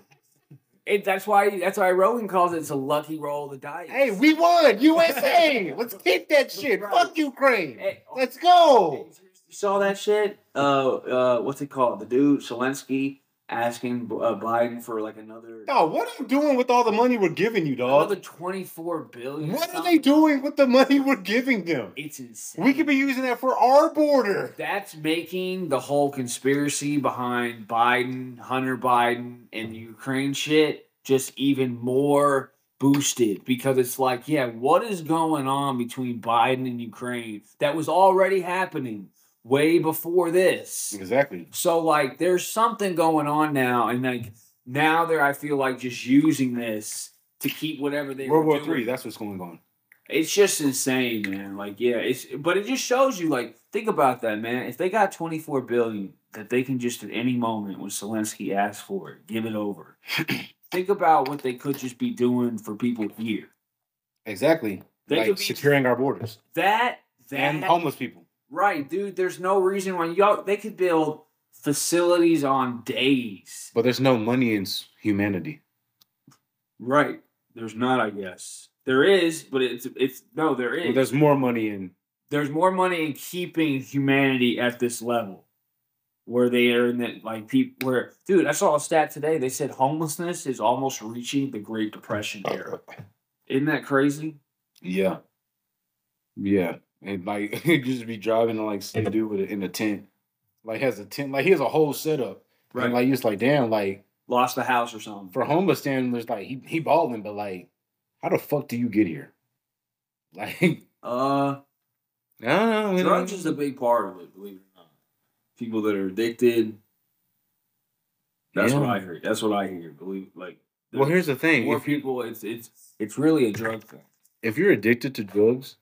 It, that's why that's why Rogan calls it it's a lucky roll of the dice. Hey, we won! USA! Let's kick that shit! Right. Fuck Ukraine! Hey, Let's go! You saw that shit? Uh, uh, what's it called? The dude Zelensky asking uh, Biden for like another Dog, what are you doing with all the money we're giving you, dog? another twenty four billion. What are they doing with the money we're giving them? It's insane. We could be using that for our border. That's making the whole conspiracy behind Biden, Hunter Biden, and the Ukraine shit just even more boosted because it's like, yeah, what is going on between Biden and Ukraine that was already happening way before this? Exactly. So like there's something going on now, and like now they're I feel like just using this to keep whatever they World War. Three. That's what's going on. It's just insane, man. Like, yeah, it's but it just shows you, like, think about that, man. If they got twenty four billion that they can just at any moment when Zelensky asks for it, give it over. think about what they could just be doing for people here. Exactly. They like could be securing our borders that that and homeless people. Right, dude. There's no reason why y'all they could build facilities on days. But there's no money in humanity. Right. There's not, I guess. There is, but it's it's no, there is. Well, there's more money in. there's more money in keeping humanity at this level where they are in that like people where dude i saw a stat today they said homelessness is almost reaching the great depression era isn't that crazy Yeah. Yeah. And like you just be driving like some dude with a, in a tent. Like has a tent, like he has a whole setup. Right. And like just like, damn, like lost the house or something for homeless standards, like he he balling, but like, how the fuck do you get here? Like, uh I don't know. drugs is a big part of it believe it or not people that are addicted that's what i heard that's what i hear believe like Well, here's the thing: more if people it's it's it's really a drug thing if you're addicted to drugs,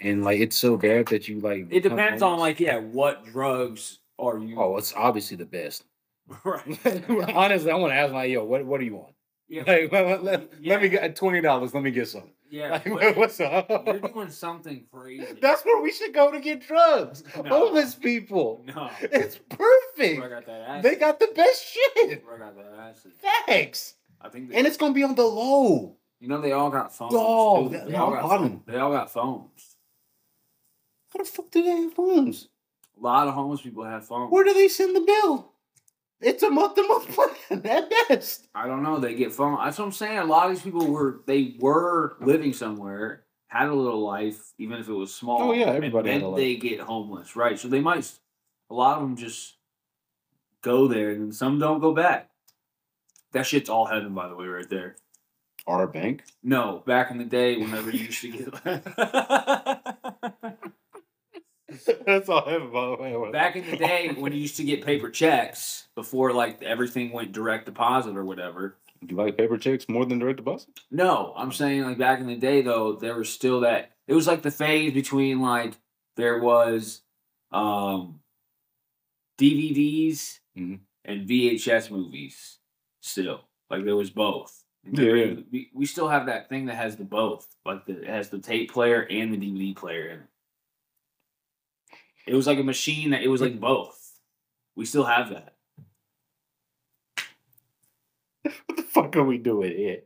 and like it's so bad that you like, it depends on like yeah what drugs are you Oh, it's obviously the best. right Honestly, I want to ask like, yo, what what do you want? yeah Like, let, let, Yeah. let me get twenty dollars. Let me get some. Yeah, Like, what's up? you're doing something crazy. That's where we should go to get drugs. No. Homeless people. no. It's perfect. got. They got the best shit. Where I got that acid. Thanks. I think. And it's gonna be on the low. you know they all got phones. Oh, they- they, all all got 'em. They all got phones. How the fuck do they have phones? A lot of homeless people have phones. Where do they send the bill? It's a month to month plan at best. I don't know. They get phone. That's what I'm saying. A lot of these people were they were living somewhere, had a little life, even if it was small. Oh, yeah, everybody And had a then life. they get homeless, right? So they might. A lot of them just go there, and some don't go back. That shit's all heaven, by the way, right there. Our bank. No, back in the day, whenever you used to get. That's all I have by the way. back in the day, when you used to get paper checks before like everything went direct deposit or whatever. Do you like paper checks more than direct deposit? No, I'm saying like back in the day though, there was still that. It was like the phase between like there was um DVDs Mhm. and VHS movies. Still, like there was both. Yeah, yeah. We, we still have that thing that has the both, like the, it has the tape player and the DVD player in it. Was like a machine that it was like both. We still have that. What the fuck are we doing here?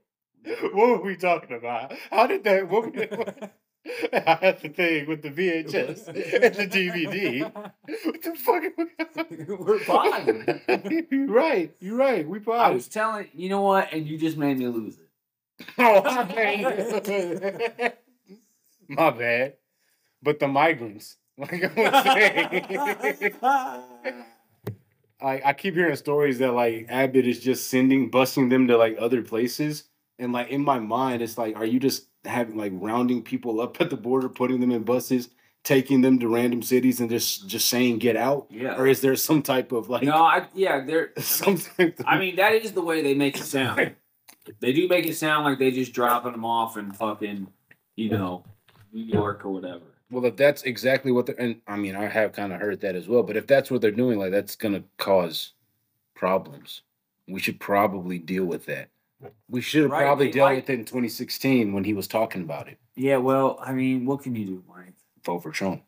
What were we talking about? How did that? What, what, I had the thing with the VHS and the DVD. What the fuck? Are we, We're fine. you're right. You're right. We I probably. was telling you know what, and you just made me lose it. Oh, my bad. my bad. But the migrants, like I was saying, I, I keep hearing stories that like Abbott is just sending, busing them to like other places, and like in my mind, it's like, are you just having like rounding people up at the border, putting them in buses, taking them to random cities, and just just saying get out, Yeah. or is there some type of like no, I yeah, they're. some type of, I mean, that is the way they make it sound. They do make it sound like they just dropping them off in fucking, you know, New York or whatever. Well, if that's exactly what they're, and I mean, I have kind of heard that as well. But if that's what they're doing, like that's gonna cause problems. We should probably deal with that. We should have Right, probably dealt with it in 2016 when he was talking about it. Yeah, well, I mean, what can you do, Mike? Vote for Trump.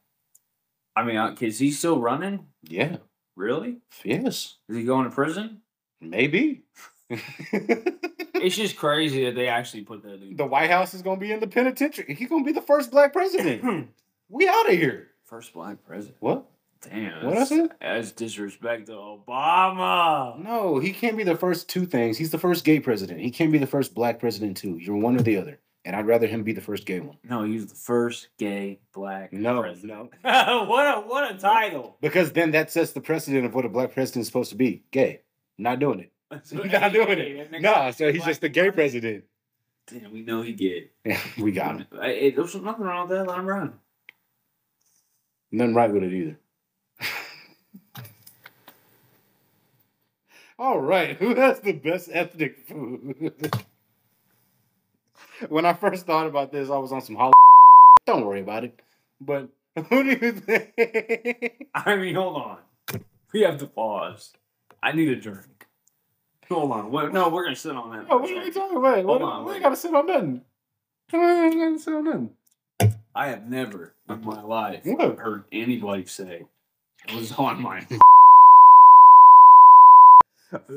I mean, uh, is he still running? Yeah. Really? Yes. Is he going to prison? Maybe. It's just crazy that they actually put that in. the White House is gonna be in the penitentiary. He's gonna be the first black president. we out of here. First black president. What? Damn. What I said? That's disrespect to Obama. No, he can't be the first two things. He's the first gay president. He can't be the first black president too. You're one or the other. And I'd rather him be the first gay one. No, he's the first gay black No, president. no. what a what a title. Because then that sets the precedent of what a black president is supposed to be. Gay. Not doing it. Not doing it. Nah, so he's just the gay president. Damn, we know he did. Yeah, we got him. Hey, hey, there's nothing wrong with that. Let him run. Nothing right with it either. All right, who has the best ethnic food? when I first thought about this, I was on some hol- Don't worry about it. But who do you think? I mean, hold on. We have to pause. I need a drink. Hold on. What, no, we're gonna sit on that. Oh, what are we talking about? Hold What, on, we ain't gotta sit on nothing. We ain't gotta sit on nothing. I have never in my life What? heard anybody say it was on my.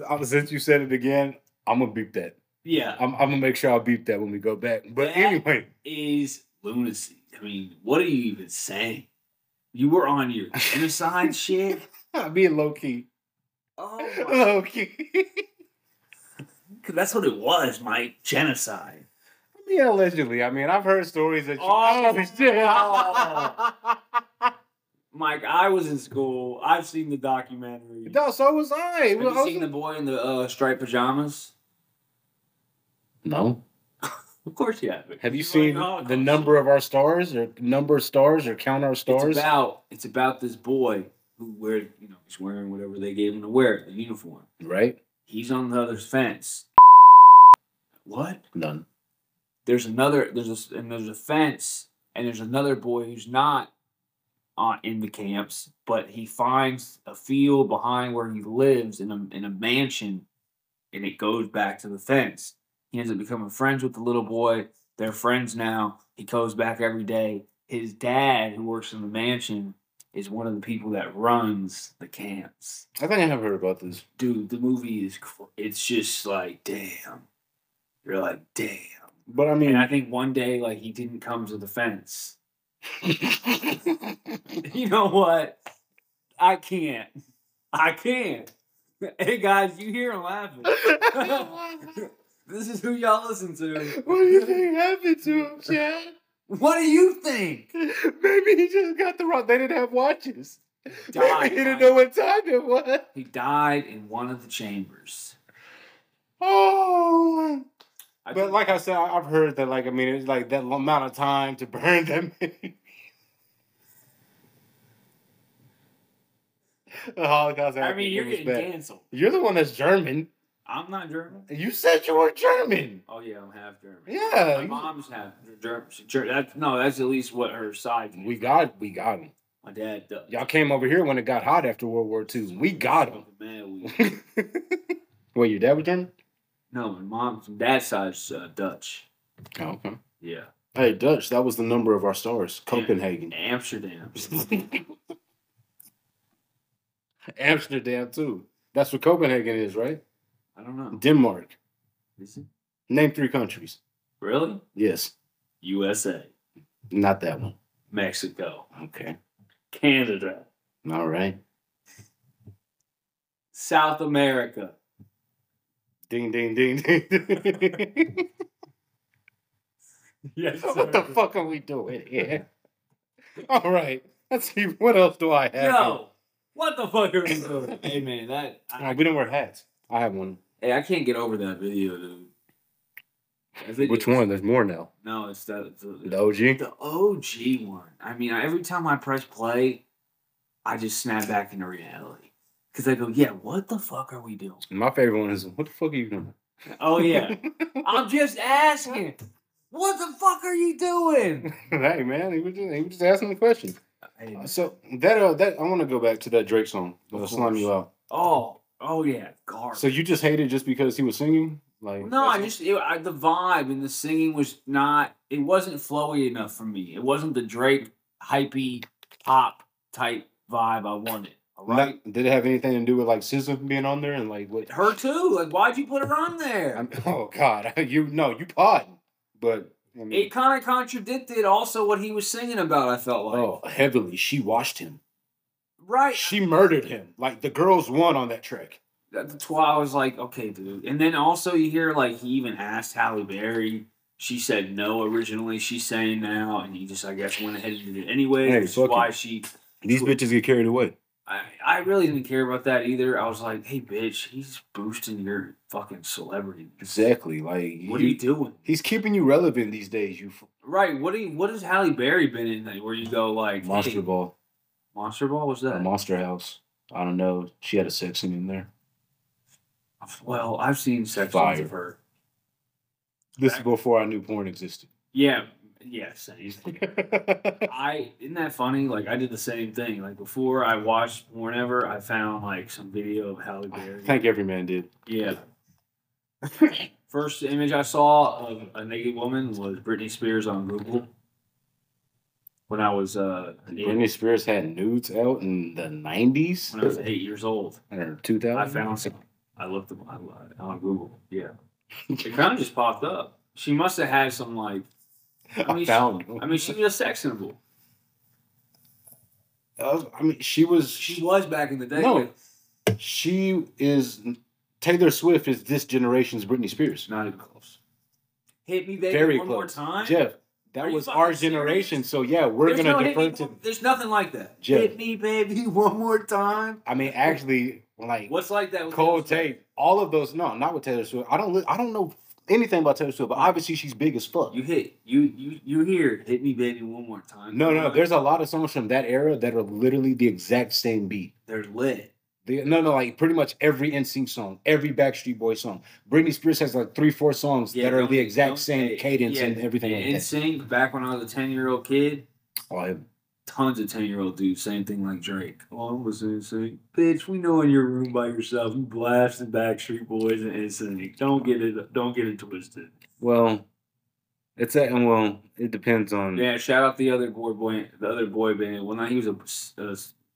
Uh, Since you said it again, I'm gonna beep that. Yeah, I'm, I'm gonna make sure I beep that when we go back. But That- anyway, is lunacy. I mean, what are you even saying? You were on your genocide shit. I'm being low key. Oh, my- Low key. 'cause that's what it was, Mike. Genocide. I mean, allegedly. I mean, I've heard stories that you. Oh, shit. Mike, I was in school. I've seen the documentary. no, so was I. Have Well, I you was- seen the boy in the uh, striped pajamas? No. Of course you have. Have you He's seen like, "Oh, the number of our stars, or number of stars, or count our stars? It's about it's about this boy who wear you know he's wearing whatever they gave him to wear the uniform. right? He's on the other fence. What? None. There's another there's a and there's a fence and there's another boy who's not on in the camps, but he finds a field behind where he lives in a in a mansion, and it goes back to the fence. He ends up becoming friends with the little boy. They're friends now. He goes back every day. His dad, who works in the mansion, is one of the people that runs the camps. I think I have heard about this. Dude, the movie is it's just like damn. You're like damn. But I And mean, I think one day like he didn't come to the fence. You know what? I can't. I can't. Hey guys, you hear him laughing. this is who y'all listen to. what do you think happened to him, Chad? What do you think? Maybe he just got the wrong. They didn't have watches. Died, Maybe he didn't know what time it was. He died in one of the chambers. Oh. I But like I said, I've heard that. Like I mean, it's like that amount of time to burn them. the Holocaust. I mean, you're getting bad. canceled. You're the one that's German. I'm not German. You said you were German. Oh yeah, I'm half German. Yeah, My you- mom's half German. That, no, that's at least what her side. is. We got, we got him. My dad does. Y'all came over here when it got hot after World War II. We got him. Man, we, Wait, your dad was German? No, my mom's dad's side's uh, Dutch. Oh, okay. Yeah, Hey, Dutch, that was the number of our stars. Copenhagen. Amsterdam. Amsterdam too. That's what Copenhagen is, right? I don't know. Denmark. Is it Name three countries. really Yes, USA, not that one. Mexico, Okay. Canada, All right. South America? Ding, ding, ding, ding. Yes. what the fuck are we doing here? All right. Let's see. What else do I have? Yo, what the fuck are we doing? hey man, that? I, All right, we don't wear hats. I have one. hey, I can't get over that video, dude. That Which one? There's more now. No, it's that the, The OG. The OG one. I mean, every time I press play, I just snap back into reality. Because I go, yeah, what the fuck are we doing? My favorite one is what the fuck are you doing? Oh, yeah. I'm just asking. What the fuck are you doing? hey man, he was just, he was just asking the question. Hey, So that uh, that I want to go back to that Drake song. Of Uh, Slime you out. oh, oh, yeah, garbage. So you just hated just because he was singing? Like no, I just, it, I, the vibe and the singing was not, it wasn't flowy enough for me. It wasn't the Drake, hypey, pop type vibe I wanted. Right? Not- did it have anything to do with like SZA being on there and like what? Her too. Like, why'd you put her on there? I'm, oh God, you no, you pod, but I mean, it kind of contradicted also what he was singing about. I felt like Oh, heavily. She washed him. right. She murdered him. Like the girls won on that track. That's why I was like, okay, dude. And then also you hear like he even asked Halle Berry. She said no originally. She's saying now, and he just I guess went ahead and did it anyway. Hey, which is why it. she These bitches get carried away. I, I really didn't care about that either. I was like, hey, bitch, he's boosting your fucking celebrity. Exactly. Like What are you doing? he's keeping you relevant these days. You f- Right. What do you, what has Halle Berry been in that where you go like Monster hey, Ball, Monster Ball was or that? Monster House. I don't know. She had a sex scene in there. Well, I've seen sex Fire. of her. This is before I knew porn existed. Yeah. Yeah. Same. I isn't that funny? Like I did the same thing. Like before I watched whenever I found like some video of Halle I Berry. think every man did. Yeah. First image I saw of a naked woman was Britney Spears on Google. When I was uh Britney Spears had nudes out in the nineties when I was eight years old, or two thousand. I found some. I looked them on on Google. Yeah, it kind of just popped up. She must have had some like. I I, mean, found. She, I mean, she was a sex symbol. Uh, I mean, she was. She was back in the day. No. She is. Taylor Swift is this generation's Britney Spears. not even close. Hit me, baby, Very one close. more time. Jeff, that you was fucking our serious? generation. So yeah, we're There's gonna no defer me- to. There's nothing like that. Jeff. Hit me, baby, one more time. I mean, actually, like What's like that? with cold Taylor Swift? tape, all of those. No, not with Taylor Swift. I don't. li- I don't know anything about Taylor Swift, but obviously she's big as fuck. You hit you you you hear hit me, baby, one more time. No, no, there's a lot of songs from that era that are literally the exact same beat. they're lit. The, no, no, like pretty much every NSYNC song, every Backstreet Boy song. Britney Spears has like three, four songs that are the exact same hey, cadence yeah, and everything like In that. sync, back when I was a ten year old kid, Oh, I- tons of ten year old dudes, same thing like Drake. Oh, I'm listening to. Bitch, we know in your room by yourself, you blasting Backstreet Boys and NSYNC. Don't get it. Don't get it twisted. well, it's a, well, it depends on. Yeah, shout out the other boy, boy the other boy band. Well, now he was a, a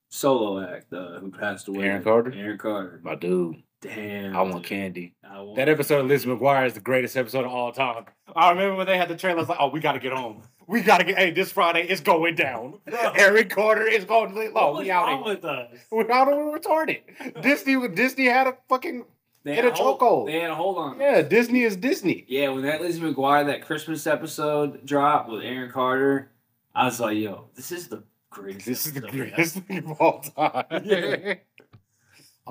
solo act uh, who passed away. Aaron Carter? Aaron Carter. My dude, Damn. I want dude. candy. I want That episode of Liz McGuire is the greatest episode of all time. I remember when they had the trailer. I was like, "Oh, we gotta get home. We gotta get. Hey, this Friday it's going down. Eric Carter is going. to Oh, What we out wrong with us? We're out. We're retarded. Disney. Disney had a fucking. They Get had a chokehold. They had a hold on. Yeah, Disney is Disney. Yeah, when that Lizzie McGuire that Christmas episode dropped with Aaron Carter, I was like, "Yo, this is the greatest." This is the greatest thing of all time. Yeah.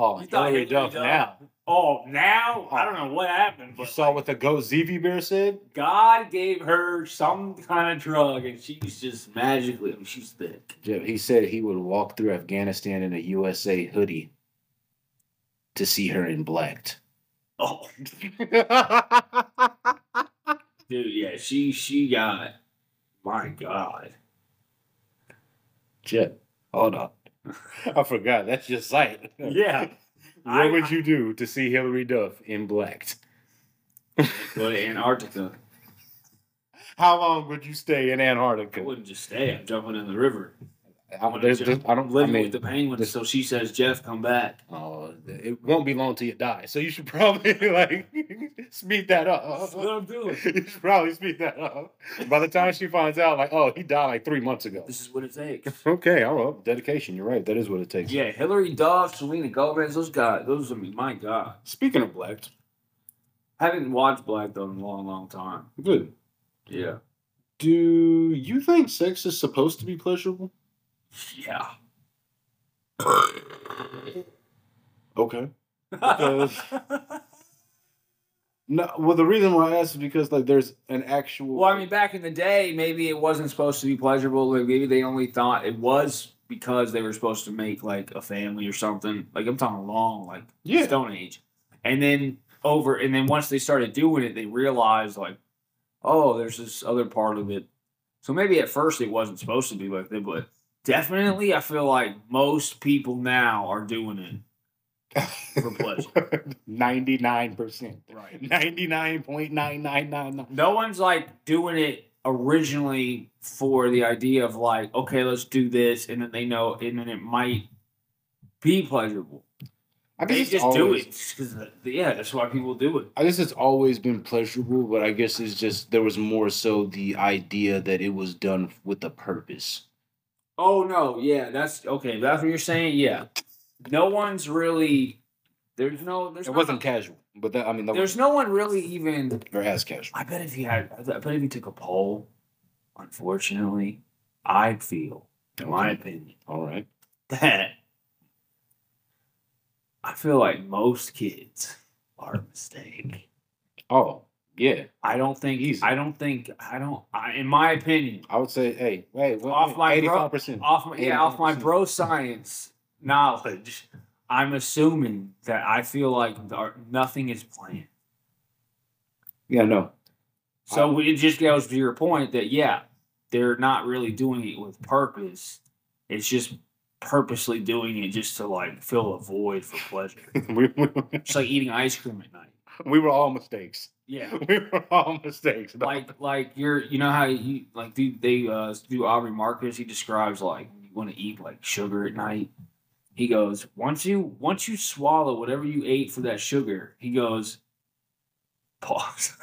Oh, You Hilary Duff Duff- now. Oh, now oh. I don't know what happened, You but saw what the goat ZV Bear said? God gave her some kind of drug, and she's just magically. She's thick. Jeff, he said he would walk through Afghanistan in a USA hoodie to see her in blacked. Oh, dude, yeah, she she got. My God. Jeff, hold on. I forgot. That's your site. Yeah. What I- would you do to see Hilary Duff in blacked? Go to Antarctica. How long would you stay in Antarctica? I wouldn't just stay. I'm jumping in the river. I, there's, there's- I don't. I living mean, with the penguins. this- so she says, "Jeff, come back." Oh, it won't be long till you die. So you should probably like speed that up. That's what I'm doing. you should probably speed that up. By the time she finds out, like, oh, he died like three months ago. This is what it takes. Okay, oh, all right, dedication. You're right. That is what it takes. Yeah, Hilary Duff, Selena Gomez, those guys, those I mean, my God. Speaking of black, I haven't watched Black though in a long, long time. good. Yeah. Do you think sex is supposed to be pleasurable? Yeah. Okay. Because- No. Well, the reason why I asked is because like there's an actual. well, I mean, back in the day, maybe it wasn't supposed to be pleasurable. Like maybe they only thought it was because they were supposed to make like a family or something. Like I'm talking long, like Yeah. Stone Age. And then over, and then once they started doing it, they realized like, oh, there's this other part of it. So maybe at first it wasn't supposed to be like that, but definitely I feel like most people now are doing it for pleasure. Ninety-nine percent. Right. Ninety-nine point nine nine nine nine. No one's like doing it originally for the idea of like, okay, let's do this, and then they know, and then it might be pleasurable. I guess They it's just do always- it because yeah, that's why people do it. I guess it's always been pleasurable, but I guess it's just there was more so the idea that it was done with a purpose. Oh no, yeah, that's okay. That's what you're saying. Yeah, no one's really. There's no. There's It not- wasn't casual, but that, I mean, There's no one really even. or as casual. I bet if you had, I bet if you took a poll, unfortunately, I'd feel, in my opinion, All right. that I feel like most kids are a mistake. Oh, yeah. I don't think. Easy. I don't think. I don't. I, in my opinion, I would say, hey, wait, what, Off my 85%. off my yeah, off my bro science knowledge, I'm assuming that I feel like nothing is planned. Yeah, no. So it just goes to your point that yeah, they're not really doing it with purpose. It's just purposely doing it just to like fill a void for pleasure. we, we, It's like eating ice cream at night. we were all mistakes. Yeah. We were all mistakes. Like like you're you know how you like do they uh do Aubrey Marcus he describes like you want to eat like sugar at night. He goes, once you once you swallow whatever you ate for that sugar, he goes, pause.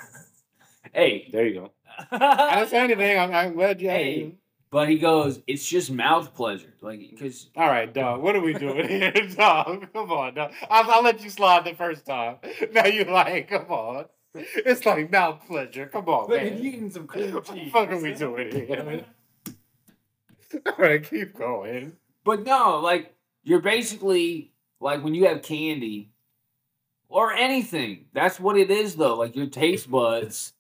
hey. there you go. I didn't say anything. I'm, I'm glad you. Hey. But he goes, it's just mouth pleasure. Like, because All right, dog. What are we doing here, dog? Come on, dog. I'll, I'll let you slide the first time. Now you like, come on. It's like mouth pleasure. Come on, Look man. you eating some cream What the fuck are we doing here? All right, keep going. But no, like you're basically like when you have candy or anything. That's what it is though. Like your taste buds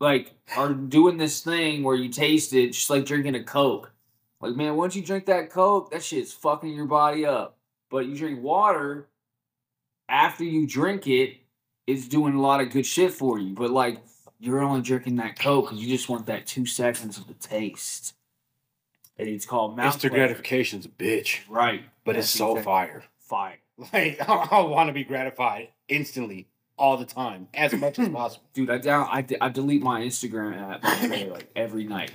like are doing this thing where you taste it just like drinking a Coke. Like man, once you drink that Coke, that shit's fucking your body up. But you drink water after you drink it, it's doing a lot of good shit for you. But like you're only drinking that Coke because you just want that two seconds of the taste. And it's called mouth Instant gratification's a bitch, Right. but it's so exact- fire. Fire. Like I, I want to be gratified instantly, all the time, as much as possible. Dude, I down I, I delete my Instagram app like every night.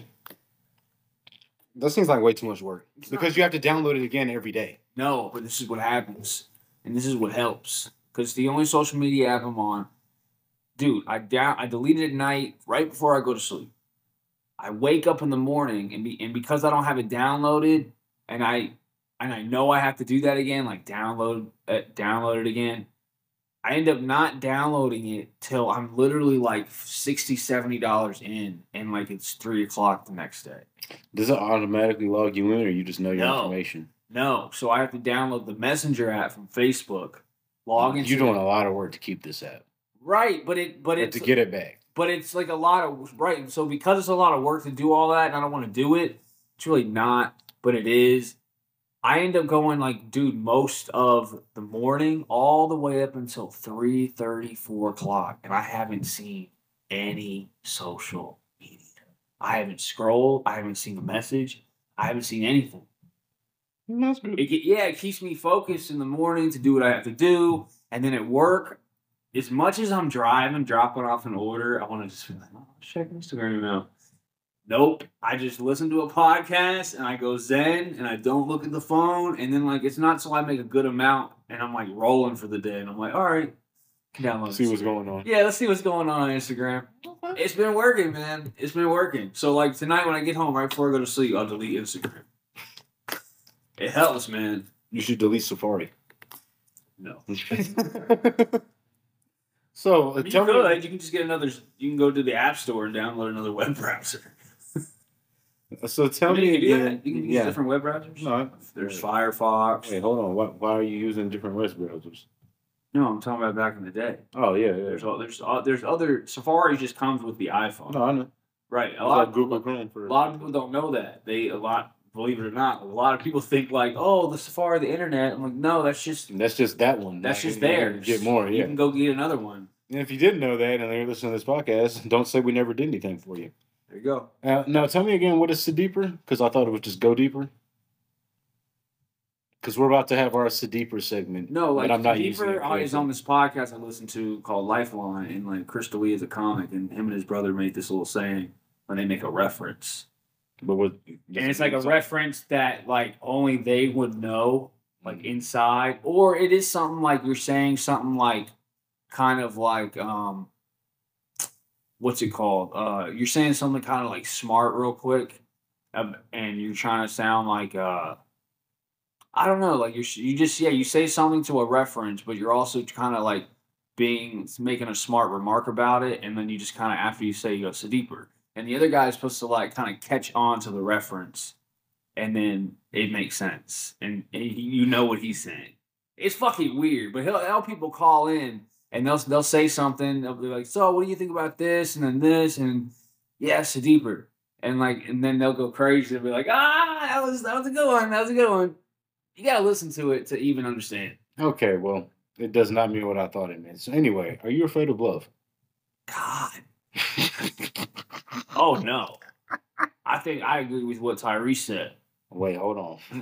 That seems like way too much work because you have to download it again every day. No, but this is what happens. And this is what helps. Because the only social media app I'm on, dude, I down I delete it at night right before I go to sleep. I wake up in the morning and be and because I don't have it downloaded and I and I know I have to do that again, like download uh, download it again. I end up not downloading it till I'm literally like 60 dollars in, and like it's three o'clock the next day. Does it automatically log you in, or you just know your No. information? No, so I have to download the Messenger app from Facebook, log into You're doing a lot of work to keep this up. right, but it but it's to get it back. but it's like a lot of right. So because it's a lot of work to do all that, and I don't want to do it, it's really not, but it is. I end up going like, dude, most of the morning, all the way up until 3 4 o'clock, and I haven't seen any social media. I haven't scrolled. I haven't seen a message. I haven't seen anything. That's good. It, yeah, it keeps me focused in the morning to do what I have to do, and then at work, as much as I'm driving, dropping off an order, I want to just be like, oh, check Instagram now. Nope, I just listen to a podcast and I go zen and I don't look at the phone, and then like it's not till I make a good amount and I'm like rolling for the day, and I'm like, all right, can download. See what's going on. Yeah, let's see what's going on on Instagram. It's been working, man. It's been working. So like tonight when I get home, right before I go to sleep, I'll delete Instagram. It helps, man. You should delete Safari. No. so uh, I mean, you tell could. You can just get another. You can go to the app store and download another web browser. So tell I mean, me you can do again. that. You can use yeah. different web browsers. No, There's Firefox. Wait, hold on. Why, why are you using different web browsers? No, I'm talking about back in the day. Oh yeah, yeah. There's all, there's all, there's other Safari just comes with the iPhone. No, I know. Right. A I lot like Google Chrome for a lot of people don't know that. They a lot believe it or not, a lot of people think like, oh, the Safari, the internet. I'm like, no, that's just That's just that one. that's Like, just there. Get more, You yeah. can go get another one. And if you didn't know that and you're listening to this podcast, don't say we never did anything for you. There you go. Uh, now, tell me again, what is the Deeper? Because I thought it was just Go Deeper. Because we're about to have our Deeper segment. No, like I'm not Deeper is on this podcast I listened to called Lifeline, and like Chris Lee is a comic, and him and his brother made this little saying when they make a reference, But what? and it's like a reference that like only they would know, like inside, or it is something like you're saying something like, kind of like um, what's it called? Uh, you're saying something kind of like smart real quick, um, and you're trying to sound like uh. I don't know, like you you just yeah you say something to a reference, but you're also kind of like being making a smart remark about it, and then you just kind of after you say you go so deeper, and the other guy is supposed to like kind of catch on to the reference, and then it makes sense, and, and he- you know what he's saying. it's fucking weird. But he'll help people call in and they'll they'll say something. They'll be like, "So, what do you think about this?" And then this, and yeah, it's deeper. And like, and then they'll go crazy. They'll be like, "Ah, that was that was a good one. That was a good one." You gotta listen to it to even understand. Okay, well, it does not mean what I thought it meant. So anyway, are you afraid of love? God. Oh no. I think I agree with what Tyrese said. Wait, hold on.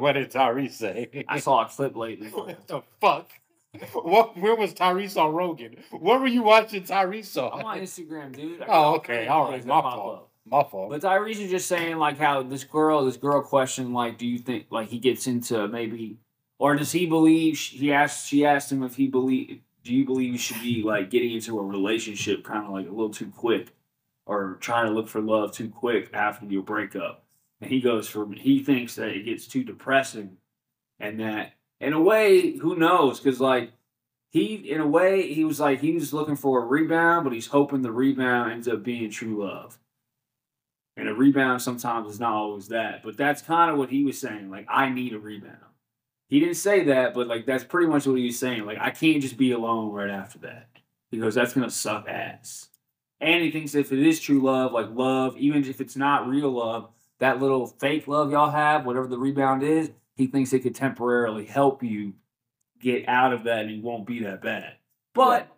what, did Tyrese say? I saw a clip lately. what the fuck? What? Where was Tyrese on Rogan? What were you watching Tyrese on? I'm on Instagram, dude. Oh, okay, all right, my fault. up. My fault. But Tyrese is just saying like how this girl, this girl question, like, do you think like he gets into maybe, or does he believe? He asked, she asked him if he believe. Do you believe you should be like getting into a relationship kind of like a little too quick, or trying to look for love too quick after your breakup? And he goes for he thinks that it gets too depressing, and that in a way, who knows? Because like he, in a way, he was like he was looking for a rebound, but he's hoping the rebound ends up being true love. And a rebound sometimes is not always that, but that's kind of what he was saying. Like, I need a rebound. He didn't say that, but like that's pretty much what he was saying. Like, I can't just be alone right after that because that's gonna suck ass. And he thinks if it is true love, like love, even if it's not real love, that little fake love y'all have, whatever the rebound is, he thinks it could temporarily help you get out of that and it won't be that bad. But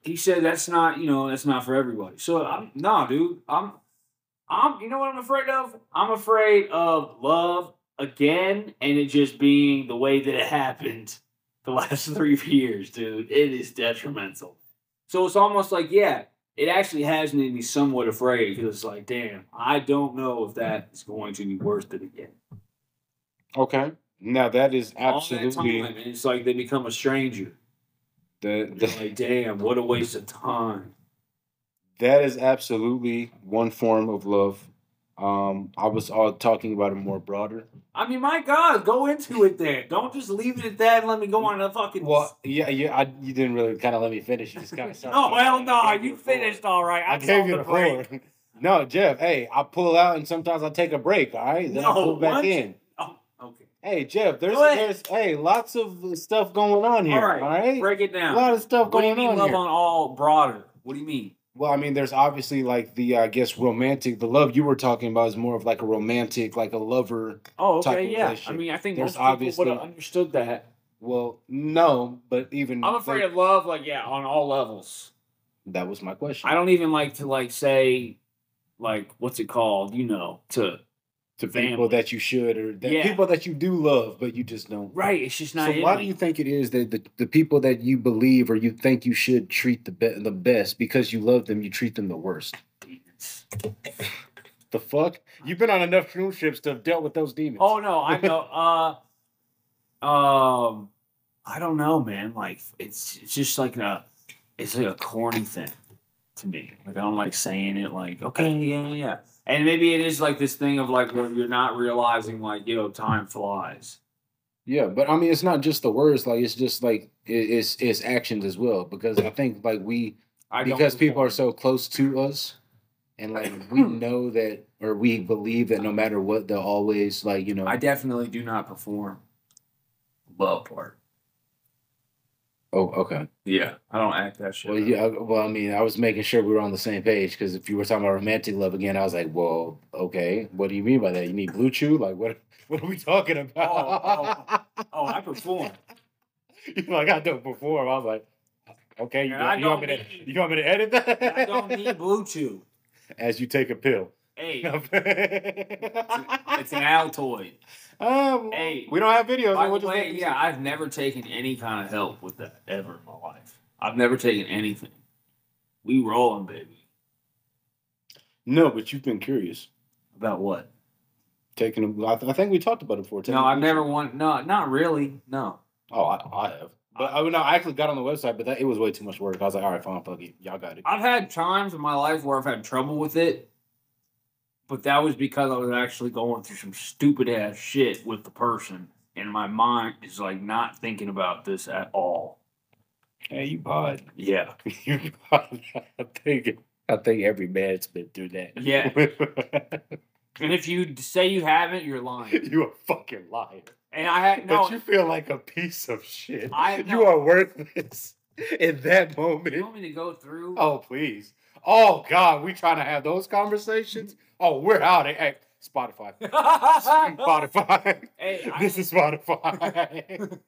he said that's not, you know, that's not for everybody. So I'm nah, dude. I'm I'm you know what I'm afraid of? I'm afraid of love again and it just being the way that it happened the last three years, dude. It is detrimental. So it's almost like, yeah, it actually has made me somewhat afraid because it's like, damn, I don't know if that is going to be worth it again. okay. Now that is All that absolutely time, it's like they become a stranger. the, the like, damn, what a waste of time. that is absolutely one form of love. Um, I was all talking about it more broader. I mean, my God, go into it then. Don't just leave it at that and let me go on a fucking. Well, yeah, yeah, I, you didn't really kind of let me finish. You just kind of no, well, no, you finished all right. I, I gave you the break. floor. No, Jeff. Hey, I pull out and sometimes I take a break. All right, then I No, pull back what? in. Oh, okay. Hey, Jeff. There's, there's, hey, lots of stuff going on here. All right, All right, break it down. a lot of stuff What do you going mean on love here. on all broader? What do you mean? Well, I mean, there's obviously like the I guess romantic. The love you were talking about is more of like a romantic, like a lover. Oh, okay, yeah. I mean, I think There's most people would have understood that. Well, no, but even I'm afraid like- of love, like yeah, on all levels. that was my question. I don't even like to like say, like what's it called? You know, to to family. people that you should or that Yeah. people that you do love, but you just don't. right. It's just not. So why me. do you think it is that the, the people that you believe or you think you should treat the be- the best because you love them, you treat them the worst? The fuck? You've been on enough cruise ships to have dealt with those demons. Oh no, I know. Uh, um, I don't know, man. Like it's it's just like a it's like a corny thing to me. Like I don't like saying it. Like okay, yeah, yeah. And maybe it is like this thing of like where you're not realizing like you know time flies. Yeah, but I mean, it's not just the words. Like it's just like it's it's actions as well. Because I think like we I because people are so close to us, and like we hmm. know that or we believe that no matter what, they'll always like you know. I definitely do not perform love part. Oh, okay. Yeah, I don't act that shit. Well, yeah. Well, I mean, I was making sure we were on the same page because if you were talking about romantic love again, I was like, well, okay. What do you mean by that? You need BlueChew? Like what? What are we talking about? Oh, I perform. You're like, I don't perform. I was like, okay. You, got, you want me to? need- You want me to edit that? I don't need BlueChew. As you take a pill. Hey, it's it's an Altoid. Um, Hey, we don't have videos. By the way, yeah, I've never taken any kind of help with that ever in my life. I've never taken anything. We rolling, baby. No, but you've been curious. About what? Taking. A, I, th- I think we talked about it before. No, I've never won. No, not really. No. Oh, I, I have. But I, no, I actually got on the website, but that it was way too much work. I was like, all right, fine, fuck it, y'all got it. I've had times in my life where I've had trouble with it, but that was because I was actually going through some stupid ass shit with the person, and my mind is like not thinking about this at all. Hey, you bought. Yeah, you bought. I think I think every man's been through that. Yeah. and if you say you haven't, you're lying. You are fucking lying. And I had no. But you feel like a piece of shit. I no, you are worthless in that moment. You want me to go through? Oh please. Oh God, we trying to have those conversations. Oh, we're out. Hey, hey Spotify. Spotify. Hey, this I... is Spotify.